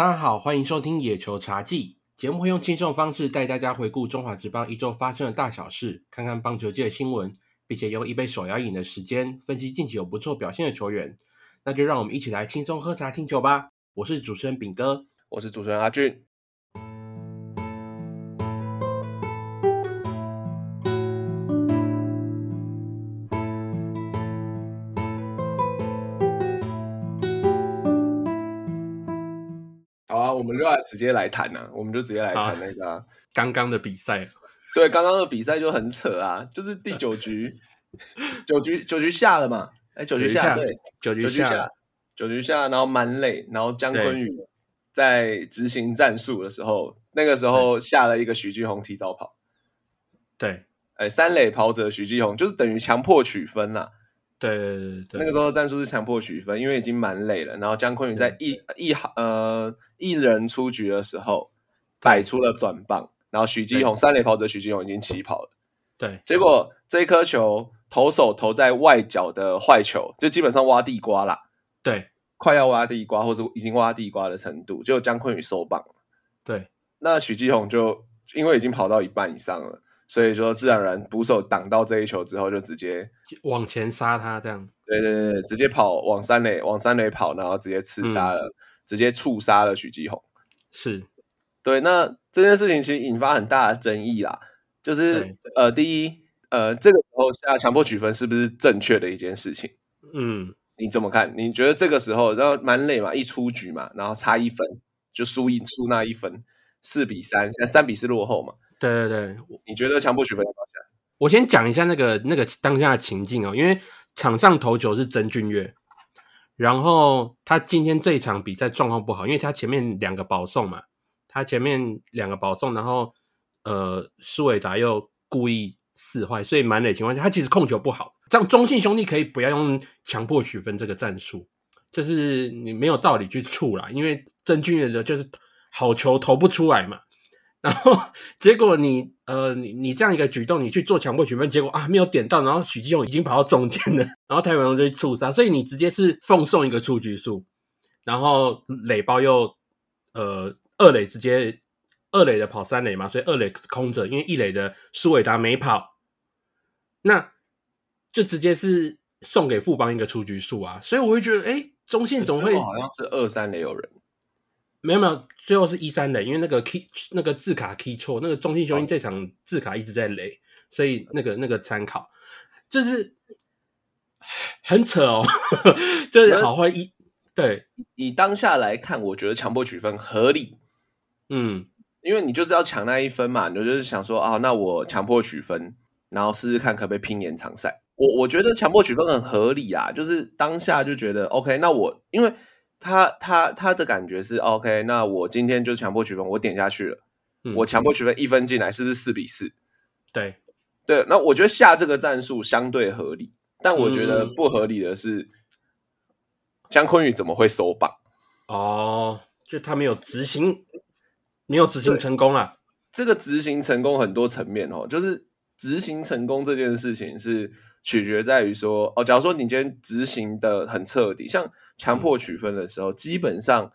大家好，欢迎收听《野球茶记》节目，会用轻松的方式带大家回顾中华职棒一周发生的大小事，看看棒球界的新闻，并且用一杯手摇饮的时间分析近期有不错表现的球员。那就让我们一起来轻松喝茶听球吧！我是主持人炳哥，我是主持人阿俊。就来直接来谈呐、我们就直接来谈那个啊、刚刚的比赛，对，刚刚的比赛就很扯啊，就是第九局，九局九局下了嘛，哎，九局下，对，九局下九局下，然后满垒，然后姜昆宇在执行战术的时候，那个时候下了一个许继红提早跑，对哎，三垒跑者许继红就是等于强迫取分啦。对对对对，那个时候战术是强迫取分，因为已经蛮累了，然后姜昆宇在一一呃一人出局的时候摆出了短棒，然后许继宏三垒跑者许继宏已经起跑了。对。结果这一颗球投手投在外角的坏球，就基本上挖地瓜啦，对。快要挖地瓜或者已经挖地瓜的程度，就姜昆宇收棒了。对。那许继宏就因为已经跑到一半以上了，所以说自然而然捕手挡到这一球之后，就直接往前杀他这样，对对对对，直接跑往三垒往三垒跑，然后直接刺杀了，直接触杀了许继宏。是对，那这件事情其实引发很大的争议啦，就是呃，第一，呃，这个时候下强迫取分是不是正确的一件事情？嗯你怎么看？你觉得这个时候，然后满垒嘛，一出局嘛，然后差一分就输一输那一分，四比三，现在三比四落后嘛？对对对，你觉得强迫取分要不要下？我先讲一下那个那个当下的情境哦，因为场上投球是曾俊岳，然后他今天这一场比赛状况不好，因为他前面两个保送嘛，他前面两个保送，然后呃苏伟达又故意四坏，所以满垒情况下，他其实控球不好。这样中信兄弟可以不要用强迫取分这个战术，就是你没有道理去触啦，因为曾俊岳的就是好球投不出来嘛。然后 结果你呃你你这样一个举动，你去做强迫取分，结果啊没有点到，然后许继勇已经跑到中间了，然后台湾龙就去触杀，所以你直接是奉送一个出局数，然后垒包又呃二垒直接二垒的跑三垒嘛，所以二垒空着，因为一垒的苏伟达没跑，那就直接是送给富邦一个出局数啊，所以我会觉得，哎，中信总会好像是二三垒有人，没有没有，最后是一三垒，因为那个 key 那个字卡 key 错，那个中信兄弟这场字卡一直在垒，所以那个那个参考。就是很扯哦，就是好坏一对，以当下来看，我觉得强迫取分合理，嗯。因为你就是要抢那一分嘛，你就是想说啊，那我强迫取分，然后试试看可不可以拼延长赛。我我觉得强迫取分很合理啊，就是当下就觉得 OK，那我因为他他他的感觉是 OK，那我今天就强迫取分，我点下去了，嗯，我强迫取分一分进来，是不是四比四？对对，那我觉得下这个战术相对合理，但我觉得嗯不合理的是，姜昆宇怎么会收棒？哦，就他没有执行，没有执行成功啊，这个执行成功很多层面哦，就是执行成功这件事情是取决在于说哦，假如说你今天执行的很彻底，像强迫取分的时候，基本上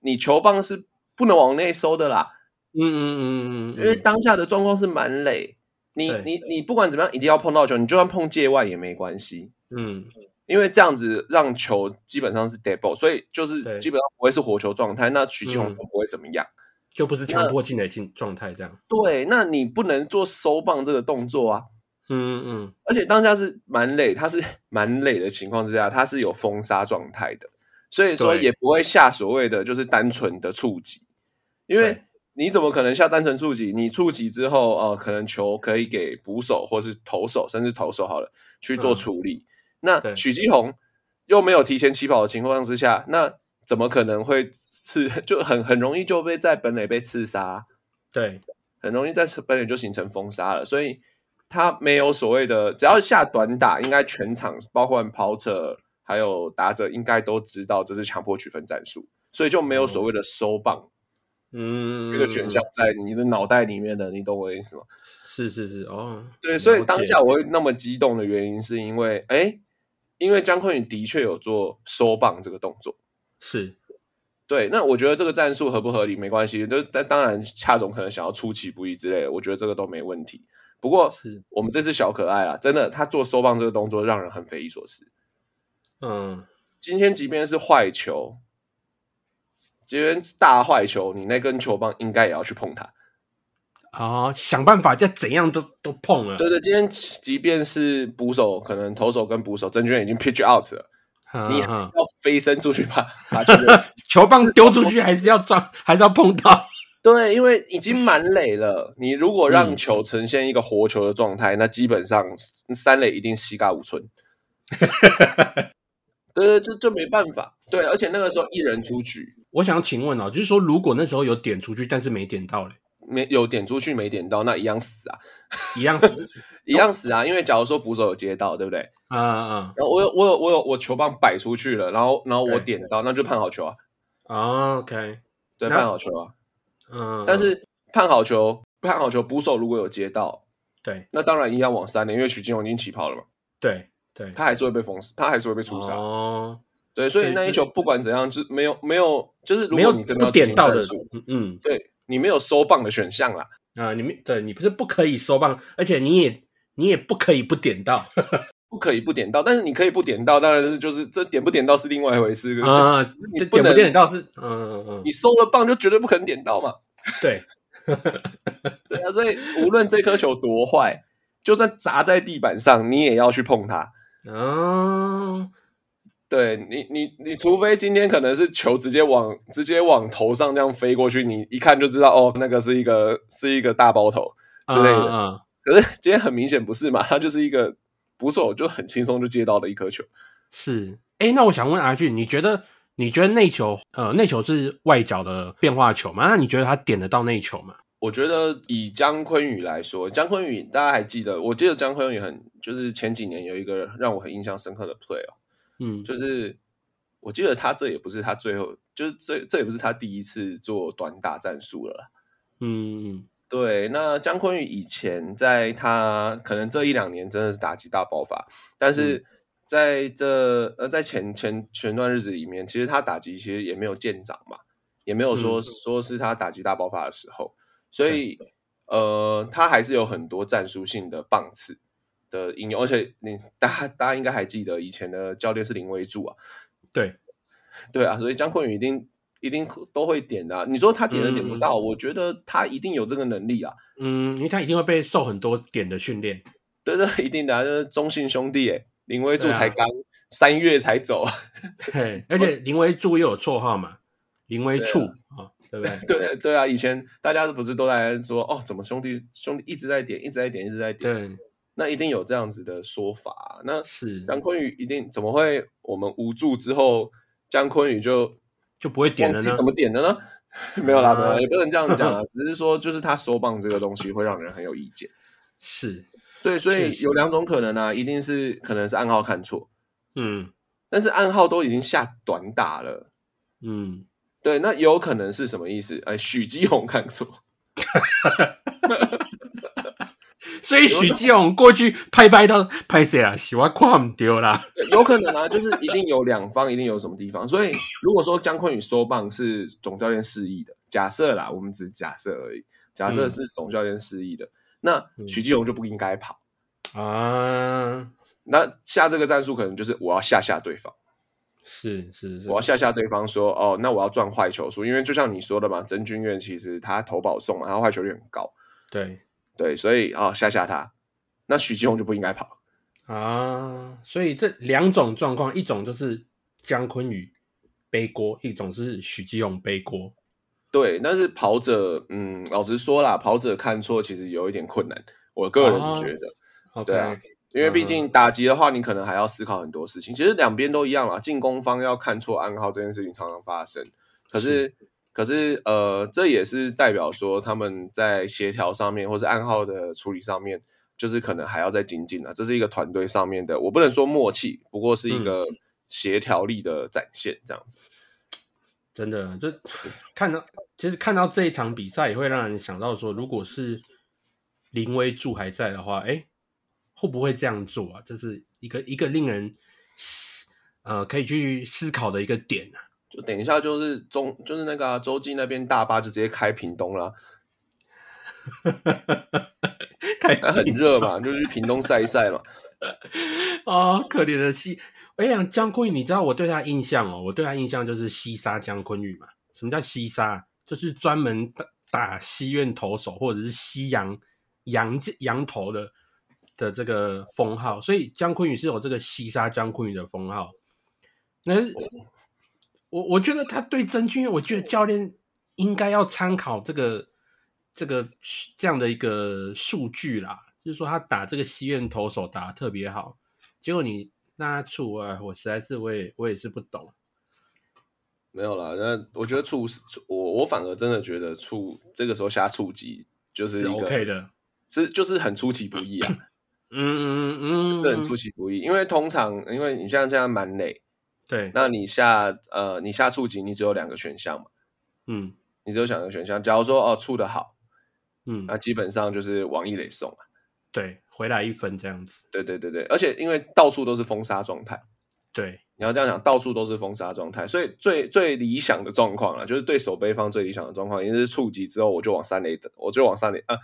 你球棒是不能往内收的啦，嗯嗯嗯嗯因为嗯，当下的状况是蛮累，你你你不管怎么样，一定要碰到球，你就算碰界外也没关系。嗯因为这样子让球基本上是 ball，所以就是基本上不会是活球状态，那许继宏嗯就不会怎么样。就不是强迫进来进状态这样，对，那你不能做收棒这个动作啊。嗯嗯而且当下是蛮累，他是 蛮累的情况之下，他是有封杀状态的，所以说也不会下所谓的就是单纯的触及，因为你怎么可能下单纯触及？你触及之后，呃，可能球可以给捕手或是投手，甚至投手好了去做嗯处理。那许基宏又没有提前起跑的情况之下，那怎么可能会刺？就很很容易就被在本垒被刺杀。对很容易在本垒就形成封杀了，所以他没有所谓的，只要下短打，应该全场包括跑者还有打者应该都知道这是强迫取分战术，所以就没有所谓的收棒、嗯。这个选项在你的脑袋里面的，你懂我的意思吗？是是是哦，对，所以当下我会那么激动的原因，是因为哎，因为姜昆宇的确有做收棒这个动作，是。对，那我觉得这个战术合不合理没关系，就是但当然恰总可能想要出其不意之类的，我觉得这个都没问题。不过是，我们这次小可爱啊，真的他做收棒这个动作让人很匪夷所思。嗯，今天即便是坏球，即便是大坏球，你那根球棒应该也要去碰它。哦，想办法再怎样都都碰了。对对，今天即便是捕手，可能投手跟捕手，郑钧已经 pitch out 了，你要飞身出去把把球 球棒丢出去还是要撞，还是要碰到。对，因为已经满垒了。你如果让嗯球呈现一个活球的状态，那基本上三垒一定膝盖五寸。对对，这这没办法。对，而且那个时候一人出局，我想请问哦，就是说，如果那时候有点出去，但是没点到嘞，没有点出去没点到，那一样死啊，一样死 一样死啊。因为假如说捕手有接到，对不对？啊啊然后我有我有我有我球棒摆出去了，然后然后我点到，那就判好球啊，啊，OK，对，那判好球啊。嗯，但是判好球，判好球，捕手如果有接到，对。那当然一样往三垒，因为许金荣已经起跑了嘛，对对，他还是会被封死，他还是会被出杀。哦，对，所以那一球不管怎样，就没有没有，就是如果你真的要点到的嗯嗯。对你没有收棒的选项啦。啊，你没对你不是不可以收棒，而且你也你也不可以不点到不可以不点到，但是你可以不点到，当然是就是这点不点到是另外一回事。啊，你不能点不点到是嗯嗯嗯，你收了棒就绝对不可能点到嘛。对，对啊，所以无论这颗球多坏，就算砸在地板上，你也要去碰它。啊，对你，你你除非今天可能是球直接往直接往头上这样飞过去，你一看就知道哦，那个是一个是一个大包头之类的。可是今天很明显不是嘛，它就是一个捕手就很轻松就接到了一颗球。是，哎，那我想问阿俊，你觉得你觉得内球呃内球是外角的变化球吗？那你觉得他点得到内球吗？我觉得以姜昆宇来说，姜昆宇大家还记得，我记得姜昆宇很就是前几年有一个让我很印象深刻的 play 哦，嗯，就是我记得他这也不是他最后，就是这这也不是他第一次做短打战术了。嗯嗯对，那姜昆宇以前在他可能这一两年真的是打击大爆发，但是在这呃在前前前段日子里面，其实他打击其实也没有见长嘛，也没有说、嗯。说是他打击大爆发的时候，所以呃他还是有很多战术性的棒次的应用，而且你大家大家应该还记得以前的教练是林威柱啊，对，对啊，所以姜昆宇一定一定都会点的啊、你说他点都点不到，我觉得他一定有这个能力啊。嗯，因为他一定会被受很多点的训练。对对，一定的、啊，就是中信兄弟，哎，林威柱才刚三月才走，对，而且 林威柱又有绰号嘛，林威柱啊，对不对？对对啊，以前大家不是都在说哦，怎么兄弟兄弟一直在点，一直在点，一直在点，对，那一定有这样子的说法啊、那是。姜昆宇一定怎么会我们无助之后，姜昆宇就就不会点了呢？怎么点的呢？没有啦，没有啦，啊也不能这样讲啊，只是说就是他收棒这个东西会让人很有意见。是，对，所以有两种可能啊，一定是可能是暗号看错，嗯但是暗号都已经下短打了。嗯，对，那有可能是什么意思？哎，许基宏看错，所以许继勇过去拍拍他拍谁啊？喜欢跨唔丢啦。有可能啊，就是一定有两方，一定有什么地方。所以如果说姜昆宇收棒是总教练示意的，假设啦，我们只是假设而已，假设嗯是总教练示意的，那许基宏就不应该跑。啊，那下这个战术可能就是我要吓吓对方，是是是我要吓吓对方说，哦，那我要赚坏球数，因为就像你说的嘛，曾君院其实他投保送嘛，他坏球率很高，对对，所以哦吓吓他，那许基宏就不应该跑。啊，所以这两种状况，一种就是姜昆宇背锅，一种是许继勇背锅。对，但是跑者，嗯，老实说啦，跑者看错其实有一点困难，我个人哦觉得对啊因为毕竟打击的话，你可能还要思考很多事情。其实两边都一样啦，进攻方要看错暗号这件事情常常发生。可是，可是，呃，这也是代表说他们在协调上面，或是暗号的处理上面，就是可能还要再精进啊。这是一个团队上面的，我不能说默契，不过是一个协调力的展现，这样子。真的，就看到，其实看到这一场比赛，也会让人想到说，如果是林威柱还在的话，哎，会不会这样做啊？这是一个一个令人呃可以去思考的一个点啊。就等一下就是中就是那个啊洲际那边大巴就直接开屏东了，很热嘛，就去屏东晒一晒嘛。哦，可怜的西，我想姜昆宇，你知道我对他印象哦，我对他印象就是西沙姜昆宇嘛。什么叫西沙？就是专门打打西院投手或者是西洋洋洋头的的这个封号，所以姜昆宇是有这个西沙姜昆宇的封号。那我我觉得他对曾俊岳，我觉得教练应该要参考这个这个这样的一个数据啦。就是说他打这个西院投手打的特别好，结果你让他触啊，我实在是我也我也是不懂。没有啦，那我觉得触是我我反而真的觉得触这个时候下触及就是一个 OK 的，是就是很出其不意啊，嗯嗯嗯，就是很出其不意，因为通常因为你像这样满垒，对，那你下呃你下触及你只有两个选项嘛，嗯。你只有两个选项，假如说哦触的好，嗯，那基本上就是往一垒送啊，对，回来一分这样子，对对对对，而且因为到处都是封杀状态。对，你要这样讲，到处都是封杀状态，所以最最理想的状况啊，就是对手背方最理想的状况，也是触及之后我就往三垒等，我就往三垒，呃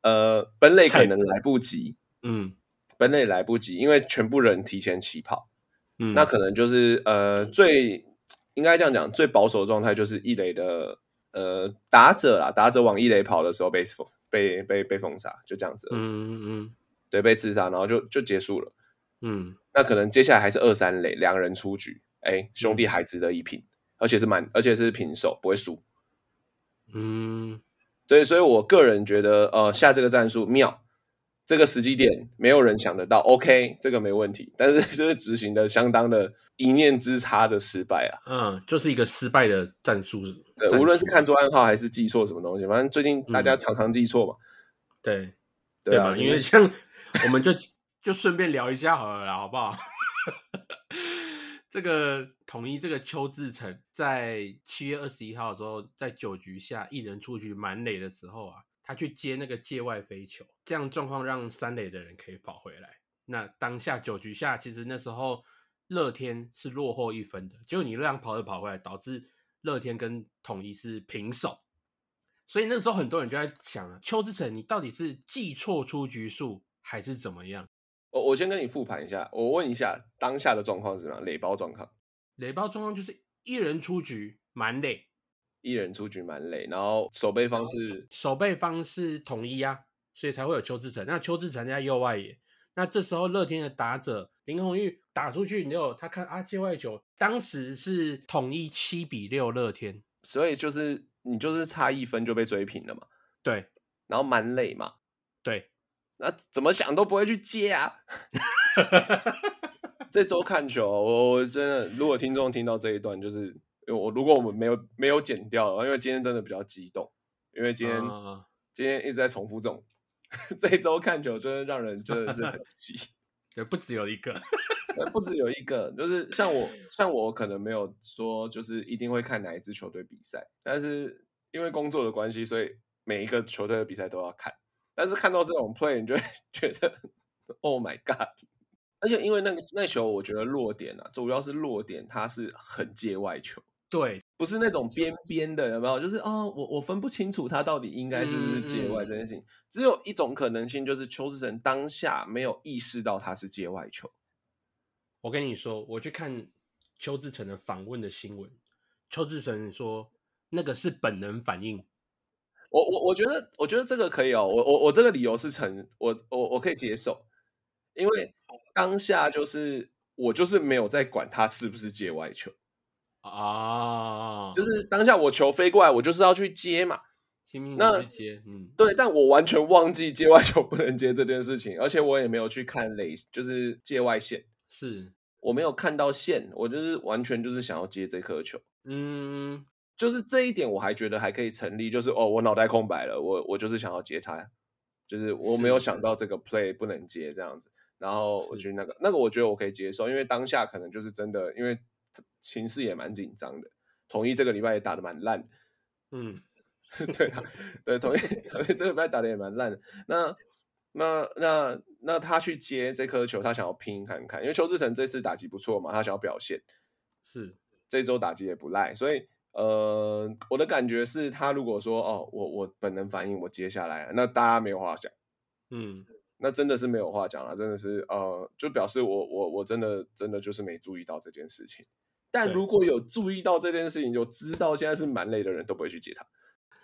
呃，本垒可能来不及，嗯。本垒来不及，因为全部人提前起跑，嗯，那可能就是呃最应该这样讲，最保守的状态就是一垒的呃打者啦，打者往一垒跑的时候被封被被被封杀，就这样子，嗯嗯嗯。对，被刺杀，然后就就结束了。嗯。那可能接下来还是二三垒，两人出局，哎，兄弟还值得一拼，而且是满，而且是平手，不会输。嗯。对，所以我个人觉得，呃，下这个战术妙，这个时机点没有人想得到，OK，这个没问题，但是 就是执行的相当的一念之差的失败啊。嗯，就是一个失败的战术。对，无论是看错暗号还是记错什么东西，反正最近大家常常记错嘛。对对啊，嘛，因为像我们就 就顺便聊一下好了啦，好不好？这个统一这个邱志成在七月二十一号的时候，在九局下一人出局满垒的时候啊，他去接那个界外飞球，这样状况让三垒的人可以跑回来。那当下九局下，其实那时候乐天是落后一分的，结果你这样跑着跑回来，导致乐天跟统一是平手。所以那时候很多人就在想啊，邱志成你到底是记错出局数还是怎么样？我我先跟你复盘一下，我问一下当下的状况是什么？垒包状况，垒包状况就是一人出局满垒，一人出局满垒，然后守备方是守备方是统一啊，所以才会有邱志成。那邱志成在右外野，那这时候乐天的打者林红玉打出去，你有他看啊界外球，当时是统一七比六乐天，所以就是你就是差一分就被追平了嘛，对然后蛮累嘛，对，那怎么想都不会去接啊。这周看球，我我真的，如果听众听到这一段，就是因为我如果我们没有没有剪掉因为今天真的比较激动，因为今天、啊今天一直在重复这种，这一周看球真的让人真的是很 气。对，不只有一个，呃不只有一个，就是像我，像我可能没有说就是一定会看哪一支球队比赛，但是因为工作的关系，所以每一个球队的比赛都要看。但是看到这种 play，你就会 觉得 Oh my God！而且因为那个那球，我觉得弱点啊，主要是弱点，它是很界外球，对不是那种边边的，有没有？就是哦，我我分不清楚他到底应该是不是界外嗯嗯这件事情。只有一种可能性，就是邱志成当下没有意识到他是界外球。我跟你说，我去看邱志成的访问的新闻，邱志成说那个是本能反应，我我我觉得，我觉得这个可以哦。我我我这个理由是成，我我我可以接受，因为当下就是我就是没有在管他是不是界外球，啊，就是当下我球飞过来，我就是要去接嘛。拼命去接，嗯，对，但我完全忘记界外球不能接这件事情，而且我也没有去看垒，就是界外线，是，我没有看到线，我就是完全就是想要接这颗球。嗯，就是这一点我还觉得还可以成立，就是哦，我脑袋空白了，我我就是想要接他，就是我没有想到这个 play 不能接这样子，然后我是。觉得那个那个我觉得我可以接受，因为当下可能就是真的，因为情势也蛮紧张的，统一这个礼拜也打得蛮烂的，嗯，对啊，对，统一 统一这个礼拜打得也蛮烂的，那那那那他去接这颗球，他想要拼看看，因为邱志成这次打击不错嘛，他想要表现。是，这周打击也不赖，所以呃，我的感觉是他如果说哦，我我本能反应我接下来，那大家没有话讲，嗯，那真的是没有话讲了，真的是呃，就表示我我我真的真的就是没注意到这件事情。但如果有注意到这件事情，就知道现在是蛮累的人都不会去接他。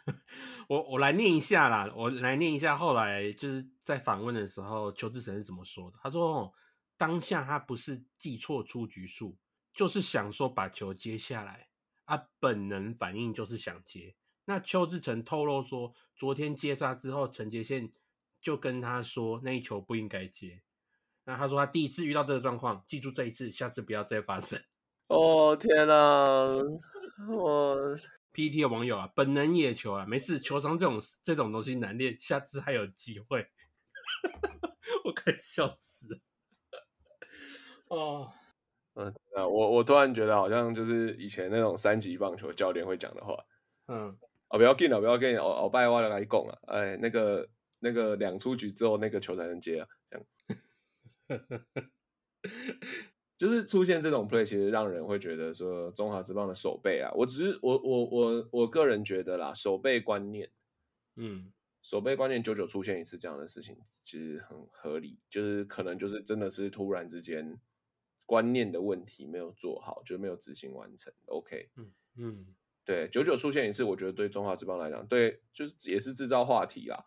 我我来念一下啦，我来念一下后来就是在访问的时候，邱志成是怎么说的？他说：“哦，当下他不是记错出局数，就是想说把球接下来，啊，本能反应就是想接。那邱志成透露说，昨天接杀之后，陈杰宪就跟他说那一球不应该接。那他说他第一次遇到这个状况，记住这一次，下次不要再发生。哦天哪，我 PPT 的网友啊，本能野球啊，没事，球场这种这种东西难练，下次还有机会。我快笑死了。哦，嗯啊，我我突然觉得好像就是以前那种三级棒球教练会讲的话。嗯，哦，不要紧了，不要紧，我我拜我来讲啊，哎，那个那个两出局之后，那个球才能接啊，这样。就是出现这种 play，其实让人会觉得说中华之棒的手背啊，我只是我我我我个人觉得啦，手背观念，嗯，手背观念久久出现一次这样的事情，其实很合理，就是可能就是真的是突然之间观念的问题没有做好，就没有执行完成。OK，嗯嗯，对，久久出现一次，我觉得对中华之棒来讲，对，就是也是制造话题啦。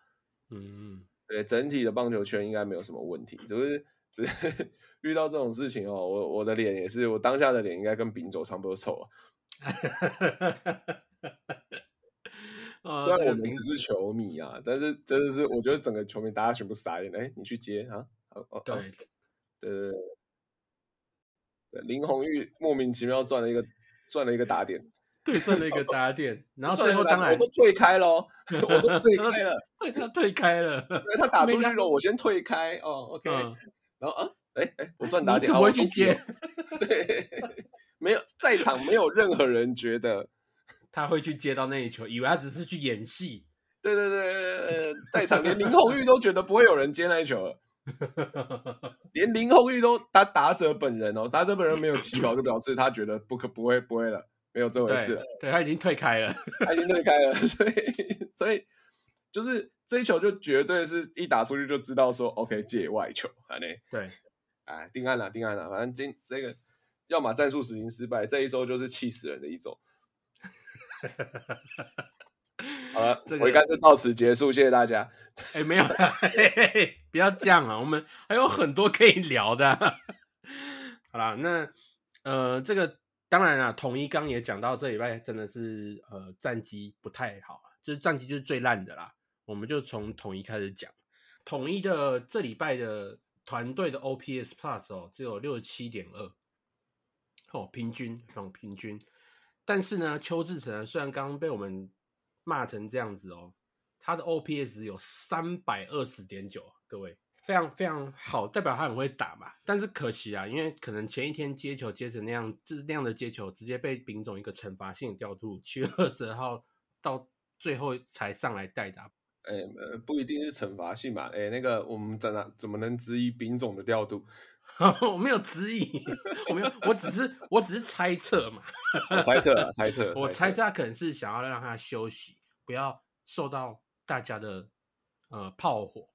嗯，对，整体的棒球圈应该没有什么问题，只是只是 遇到这种事情哦，我我的脸也是，我当下的脸应该跟丙走差不多丑啊。哦，虽然我们只是球迷啊，但是真的是我觉得整个球迷大家全部傻眼，哎，你去接啊？哦哦，哦对，对对对对，林红玉莫名其妙赚了一个赚了一个打点，对阵了一个打点，然后最后当然我都退开喽，我都 退开了，对他退开了，他打出去了，我先退开哦，OK，嗯，然后啊，哎哎，我赚打点，你怎么会去接？对，没有在场没有任何人觉得，他会去接到那一球，以为他只是去演戏。对对对对，对在场连林红玉都觉得不会有人接那一球了。连林红玉都打打者本人哦，打者本人没有起跑，就表示他觉得不可不会不会了，没有这回事了对，，对他已经退开了。他已经退开了，所以 所以就是这一球就绝对是一打出去就知道说 OK 界外球，啊嘞，对，哎定案了定案了，反正今这个要么战术实行失败，这一周就是气死人的一周。好了，这个回甘就到此结束，谢谢大家。哎，没有啦，嘿嘿嘿不要这样啊，我们还有很多可以聊的。好啦，那呃，这个当然啊，统一刚也讲到，这礼拜真的是呃战绩不太好，就是战绩就是最烂的啦。我们就从统一开始讲，统一的这礼拜的团队的 OPS Plus 哦，只有六十七点二，哦，平均哦平均。但是呢，邱志成虽然刚刚被我们骂成这样子哦，他的 OPS 有三百二十点九，各位非常非常好，代表他很会打嘛。但是可惜啊，因为可能前一天接球接成那样，就是那样的接球，直接被丙总一个惩罚性的调度，七月二十号到最后才上来代打。哎、呃，不一定是惩罚性嘛。哎、那个我们怎么怎么能质疑丙总的调度？我没有质疑，我没有，我只是我只是猜测嘛。我猜测了，猜测，我猜测他可能是想要让他休息，不要受到大家的呃炮火。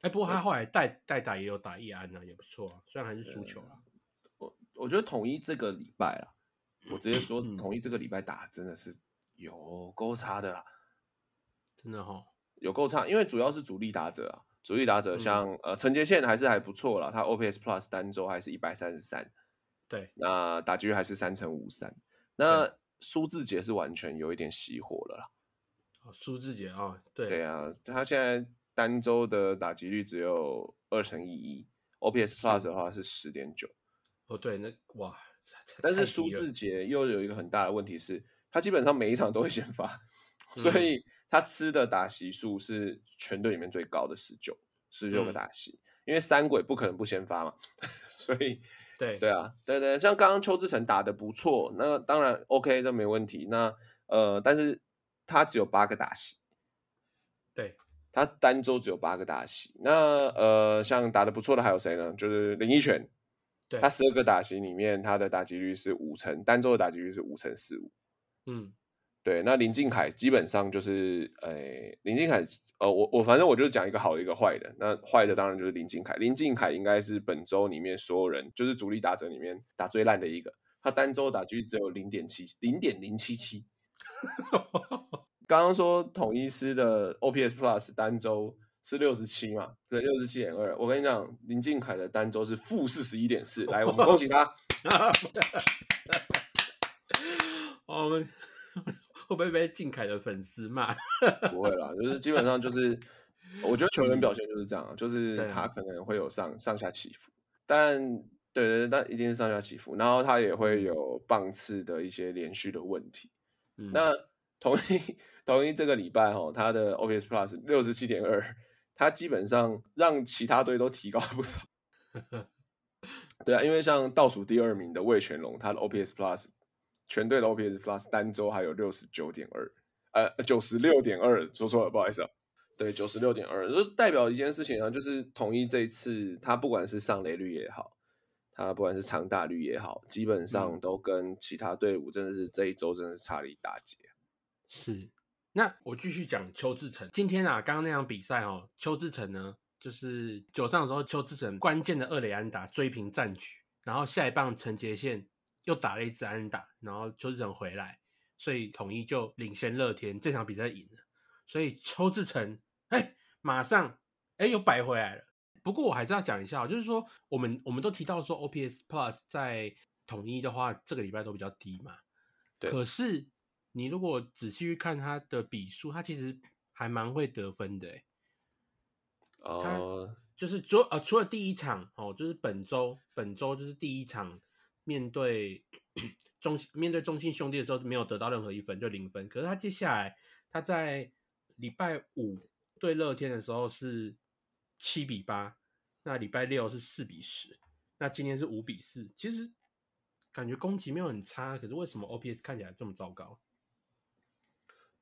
哎、不过他后来代代打也有打一安呢、也不错啊，虽然还是输球了。我我觉得统一这个礼拜啊，我直接说嗯。统一这个礼拜打真的是有够差的啦，真的哈，有够差，因为主要是主力打者啊，主力打者嗯。像、呃陈杰宪还是还不错啦，他 OPS Plus 单周还是一百三十三，对，那打击率还是三乘五三，那苏志杰是完全有一点熄火了啦。哦苏志杰啊，对。对啊，他现在单周的打击率只有二乘一一，OPS Plus 的话是十点九。哦对，那哇，但是苏志杰又有一个很大的问题是，他基本上每一场都会先发，所嗯以他吃的打席数是全队里面最高的十九，十九个嗯打席。因为三鬼不可能不先发嘛，所以对对啊，对对，像刚刚邱志成打的不错，那当然 OK，这没问题。那呃，但是他只有八个打席，对他单周只有八个打席。那呃，像打的不错的还有谁呢？就是林奕泉，对他十二个打席里面，他的打击率是五成，单周的打击率是五成四五。嗯，对，那林敬凯基本上就是，诶、林敬凯，呃，我我反正我就讲一个好的，一个坏的。那坏的当然就是林敬凯，林敬凯应该是本周里面所有人就是主力打者里面打最烂的一个，他单周打击率只有零点七零点零七七。刚刚说统一师的 OPS Plus 单周是六十七嘛？对，六十七点二。我跟你讲，林敬凯的单周是负四十一点四。来，我们恭喜他。哦 我们 会不会被敬凯的粉丝骂？不会啦，就是基本上就是，我觉得球员表现就是这样啊，就是他可能会有上上下起伏，但对对对，但一定是上下起伏，然后他也会有棒次的一些连续的问题。嗯那同一同一这个礼拜哈，他的 OPS Plus 六十七点二，他基本上让其他队都提高了不少。对啊，因为像倒数第二名的魏全龙，他的 OPS Plus 全队的 OPS Plus 单周还有六十九点二，呃，九十六点二，说错了，不好意思啊。对，九十六点二，就是代表一件事情啊，就是统一这一次，他不管是上垒率也好，他不管是长打率也好，基本上都跟其他队伍真的是这一周真的是差了一大截。是，那我继续讲邱志成。今天啊，刚刚那场比赛哦，邱志成呢，就是九上的时候，邱志成关键的二垒安打追平战局，然后下一棒陈杰宪又打了一支安打，然后邱志成回来，所以统一就领先乐天，这场比赛赢了。所以邱志成，哎，马上哎又摆回来了。不过我还是要讲一下哦，就是说我们我们都提到说 OPS Plus 在统一的话，这个礼拜都比较低嘛。对可是你如果仔细去看他的比数，他其实还蛮会得分的诶，哦、就是除呃除了第一场哦，就是本周本周就是第一场面对中面对中信兄弟的时候没有得到任何一分就零分，可是他接下来他在礼拜五对乐天的时候是七比八，那礼拜六是四比十，那今天是五比四，其实感觉攻击没有很差，可是为什么 OPS 看起来这么糟糕？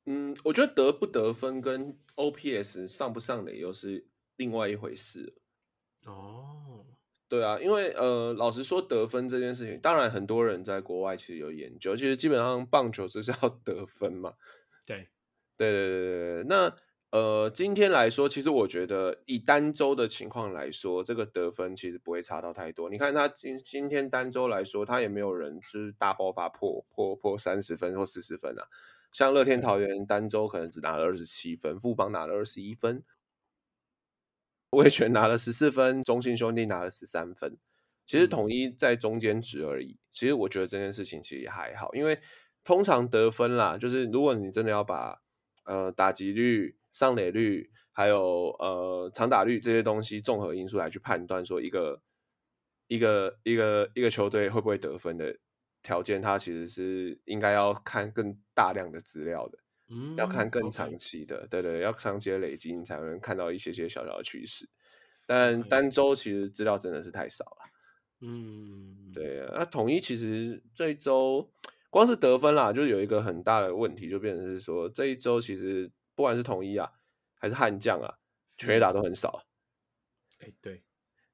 嗯，我觉得得不得分跟 OPS 上不上垒又是另外一回事了。哦，对啊，因为呃，老实说，得分这件事情，当然很多人在国外其实有研究，其实基本上棒球就是要 得分嘛。对，对对对对对，那呃，今天来说，其实我觉得以单周的情况来说，这个得分其实不会差到太多。你看他今今天单周来说，他也没有人就是大爆发破破破三十分或四十分啊。像乐天桃园单周可能只拿了二十七分，富邦拿了二十一分，魏全拿了十四分，中信兄弟拿了十三分。其实嗯统一在中间值而已。其实我觉得这件事情其实也还好，因为通常得分啦，就是如果你真的要把呃打击率、上垒率，还有呃长打率这些东西综合因素来去判断，说一个一个一个一个球队会不会得分的条件，它其实是应该要看更大量的资料的。嗯，要看更长期的，对对，要长期的累积，你才能看到一些些小小的趋势。但单周其实资料真的是太少了。嗯，对啊，那统一其实这一周光是得分啦，就有一个很大的问题，就变成是说这一周其实不管是统一啊，还是悍将啊，全垒打都很少，哎、对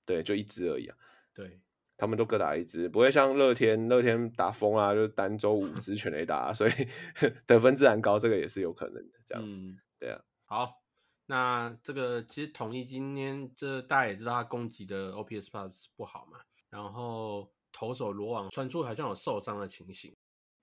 对，就一支而已啊。对，他们都各打一支，不会像乐天，乐天打疯啊，就单周五支全垒打啊，所以 得分自然高，这个也是有可能的。这样子，嗯，对啊，好，那这个其实统一今天这大家也知道他攻击的 OPS Plus 不好嘛，然后投手罗网传出好像有受伤的情形，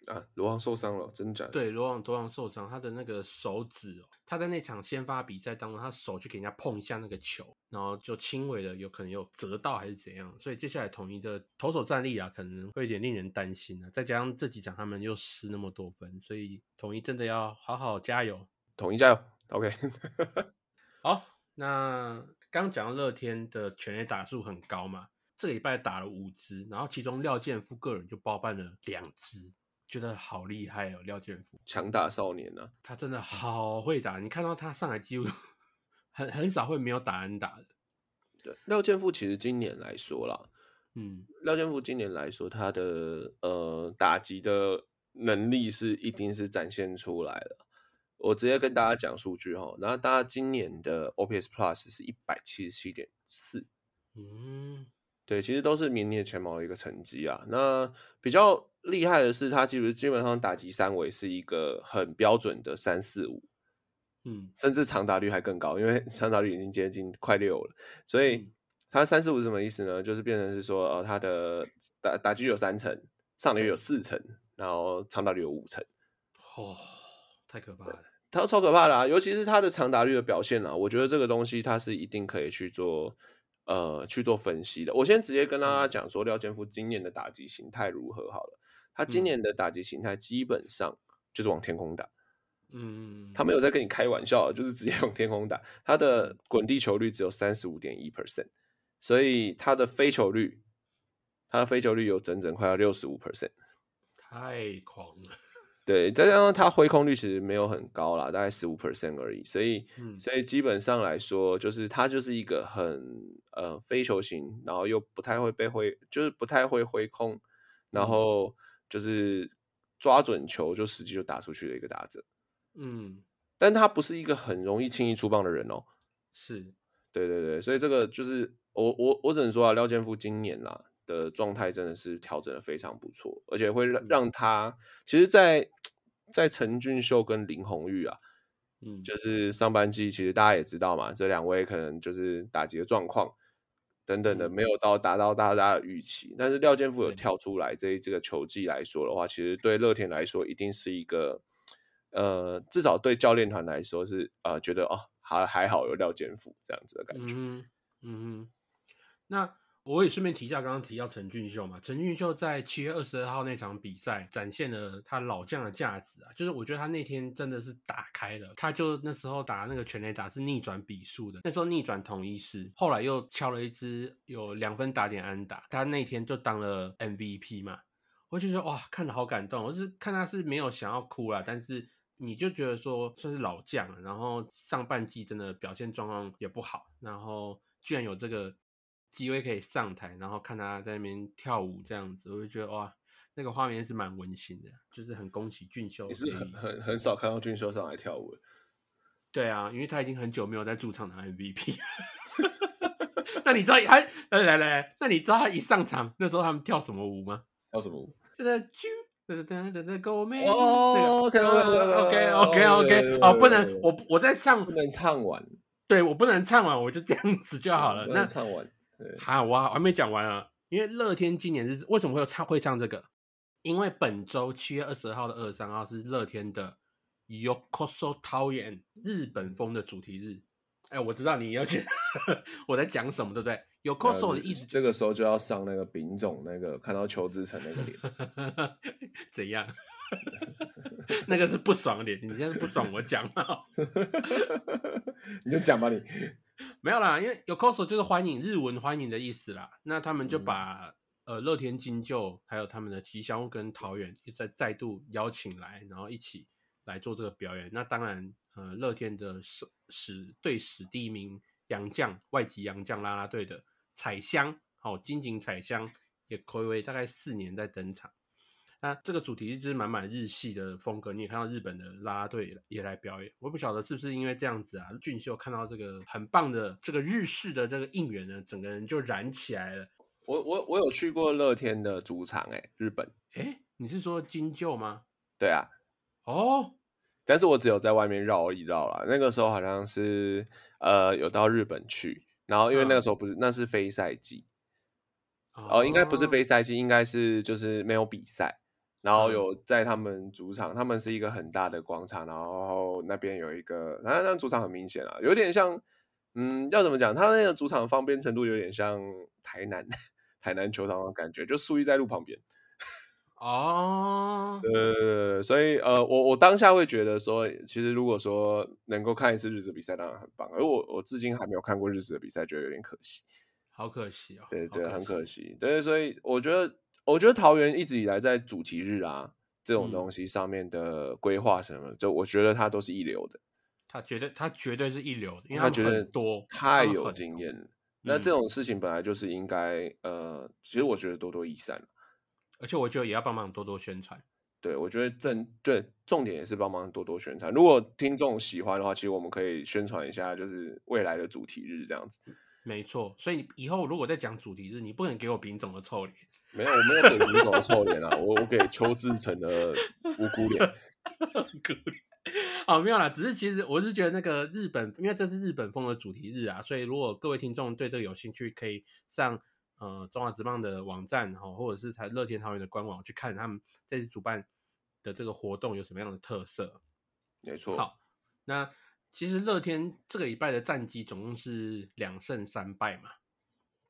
啊，罗昂受伤了，真假的？对，罗昂罗昂受伤，他的那个手指、哦，他在那场先发比赛当中，他手去给人家碰一下那个球，然后就轻微的有可能有折到还是怎样，所以接下来统一的投手战力啊，可能会有点令人担心啊。再加上这几场他们又失那么多分，所以统一真的要好好加油。统一加油，OK。好，那刚讲到乐天的全垒打数很高嘛，这个礼拜打了五支，然后其中廖健夫个人就包办了两支，觉得好厉害哦，廖健富。强打少年啊，他真的好会打，你看到他上来几乎 很很少会没有打安打的。对，廖健富其实今年来说啦，嗯，廖健富今年来说，他的呃打击的能力是一定是展现出来了。我直接跟大家讲数据哈，然后大家今年的 OPS Plus 是一百七十七点四，嗯，对，其实都是名列前茅的一个成绩啊。那比较厉害的是，他其实基本上打击三围是一个很标准的三四五，嗯甚至长打率还更高，因为长打率已经接近快六了。所以嗯他三四五是什么意思呢？就是变成是说，呃，他的打打击有三成，上垒有四成，然后长打率有五成。哦，太可怕了。他超可怕的啊！尤其是他的长打率的表现啊，我觉得这个东西他是一定可以去做呃去做分析的。我先直接跟大家讲说，廖建富今年的打击形态如何好了。他今嗯年的打击形态基本上就是往天空打，嗯，他没有在跟你开玩笑，就是直接往天空打。他的滚地球率只有三十五点一 percent，所以他的飞球率，他的飞球率有整整快要六十五 percent。太狂了。对，再加上他挥空率其实没有很高啦，大概十五 percent 而已，所以，嗯所以基本上来说，就是他就是一个很呃飞球型，然后又不太会被挥，就是不太会挥空，然嗯后就是抓准球就实际就打出去的一个打者，嗯，但他不是一个很容易轻易出棒的人哦。是，对对对，所以这个就是我我我只能说啊，廖建富今年啦的状态真的是调整的非常不错，而且会让让他其实在，在陈俊秀跟林红玉啊，嗯，就是上半季其实大家也知道嘛，这两位可能就是打击的状况等等的嗯。没有到达到大家的预期，但是廖健富有跳出来这一这个球技来说的话，其实对乐天来说一定是一个呃，至少对教练团来说是呃觉得哦还还好有廖健富这样子的感觉。嗯，嗯哼，那我也顺便提一下，刚刚提到陈俊秀嘛，陈俊秀在七月二十二号那场比赛展现了他老将的价值啊，就是我觉得他那天真的是打开了，他就那时候打那个全垒打是逆转比数的，那时候逆转统一师，后来又敲了一支有两分打点安打，他那天就当了 MVP 嘛，我就觉得哇，看了好感动，我是看他是没有想要哭啦，但是。你就觉得说算是老将，然后上半季真的表现状况也不好，然后居然有这个机会可以上台，然后看他在那边跳舞这样子，我就觉得哇，那个画面是蛮温馨的，就是很恭喜俊秀。你是很很很少看到俊秀上来跳舞的，对啊，因为他已经很久没有在驻场拿 MVP。那你知道他来来来，那你知道他一上场那时候他们跳什么舞吗？跳什么舞？就在啾。噔噔噔噔，Go Man！哦，OK OK，OK，OK，OK OK，哦，不能，我我在唱不，能唱完，对我不能唱完，我就这样子就好了。不那能唱完。对，好，我还没讲完啊。因为乐天今年是为什么会有唱会唱这个？因为本周七月二十号的二十三号是乐天的 Yokoso 桃园日本风的主题日。哎，我知道你要去 我在讲什么，对不对？Yokoso 的意思这个时候就要上那个丙种那个看到邱志成那个脸，怎样？那个是不爽脸，你现在是不爽我讲啊？你就讲吧你。没有啦，因为 Yokoso 就是欢迎日文欢迎的意思啦。那他们就嗯把、呃乐天金鹫还有他们的吉祥物跟桃园再再度邀请来，然后一起来做这个表演。那当然，呃，乐天的史史队史第一名洋将外籍洋将啦啦队的彩香，好、金井彩香也暌违大概四年在登场。那这个主题就是满满日系的风格，你也看到日本的啦啦队也也来表演。我不晓得是不是因为这样子啊，俊秀看到这个很棒的这个日式的这个应援呢，整个人就燃起来了。我我我有去过乐天的主场，哎，日本。诶，你是说金鹫吗？对啊，哦，但是我只有在外面绕一绕啦。那个时候好像是呃有到日本去，然后因为那个时候不是、那是非赛季哦，应该不是非赛季，应该是就是没有比赛。然后嗯有在他们主场，他们是一个很大的广场，然后那边有一个，然后那主场很明显啊，有点像，嗯，要怎么讲？他那个主场方便程度有点像台南 台南球场的感觉，就树立在路旁边。哦，呃，所以呃，我我当下会觉得说，其实如果说能够看一次日子比赛，当然很棒。而我我至今还没有看过日子的比赛，觉得有点可惜。好可惜哦。好对对，很可惜。惜。对，所以我觉得，我觉得桃园一直以来在主题日啊这种嗯东西上面的规划什么，就我觉得它都是一流的，他绝对他绝对是一流的，因为们他觉得很多太有经验了。那这嗯种事情本来就是应该，呃，其实我觉得多多益善。而且我觉得也要帮忙多多宣传。对，我觉得正对重点也是帮忙多多宣传。如果听众喜欢的话，其实我们可以宣传一下，就是未来的主题日这样子。没错，所以以后如果再讲主题日，你不能给我丙总的臭脸。没有，我没有给吴总的臭脸啊，我我给邱志成的 无辜脸。哦，没有啦，只是其实我是觉得那个日本，因为这是日本风的主题日啊，所以如果各位听众对这个有兴趣，可以上呃中华职棒的网站哈，或者是才乐天桃园的官网去看他们这次主办的这个活动有什么样的特色。没错。好，那其实乐天这个礼拜的战绩总共是两胜三败嘛，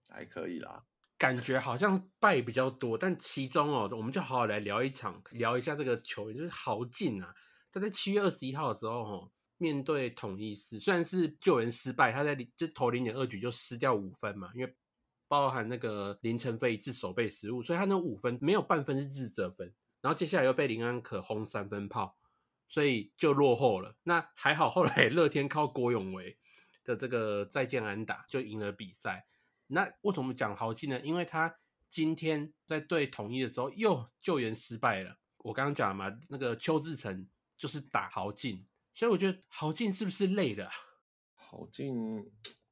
还可以啦。感觉好像败比较多，但其中哦，我们就好好来聊一场，聊一下这个球员，就是豪进啊。他在七月二十一号的时候，哈，面对统一狮，虽然是救援失败，他在就投零点二局就失掉五分嘛，因为包含那个林晨飞一次守备失误，所以他那五分没有半分是自责分。然后接下来又被林安可轰三分炮，所以就落后了。那还好，后来 乐天靠郭永维的这个再见安打就赢了比赛。那为什么讲豪进呢？因为他今天在对统一的时候又救援失败了。我刚刚讲嘛，那个邱志成就是打豪进，所以我觉得豪进是不是累了？豪进，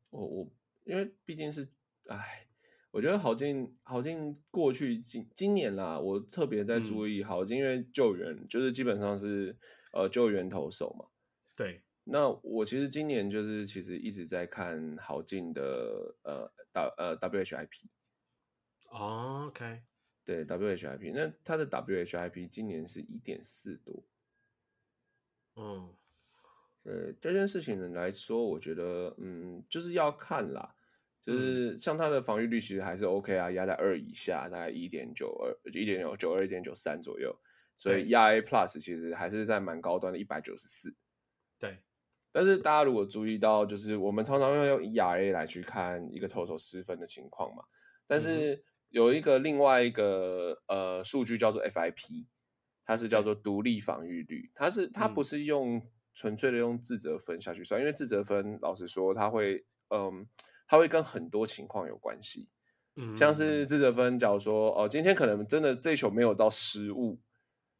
我我因为毕竟是，哎，我觉得豪进豪进过去今今年啦，我特别在注意豪进，因为救援就是基本上是呃救援投手嘛，对。那我其实今年就是其实一直在看豪进的呃 W 呃 WHIP，OK，对 WHIP，那它的 WHIP 今年是一点四多，嗯，对这件事情来说，我觉得嗯就是要看啦，就是像它的防御率其实还是 OK 啊，压在二以下，大概一点九二一点九九二一点九三左右，所以压 A Plus 其实还是在蛮高端的，一百九十四，对。但是大家如果注意到，就是我们常常要用 ERA 来去看一个投手失分的情况嘛。但是有一个另外一个呃数据叫做 FIP，它是叫做独立防御率，它是它不是用纯粹的用自责分下去算，因为自责分老实说，它会嗯，它会跟很多情况有关系。嗯，像是自责分，假如说哦，今天可能真的这球没有到失误。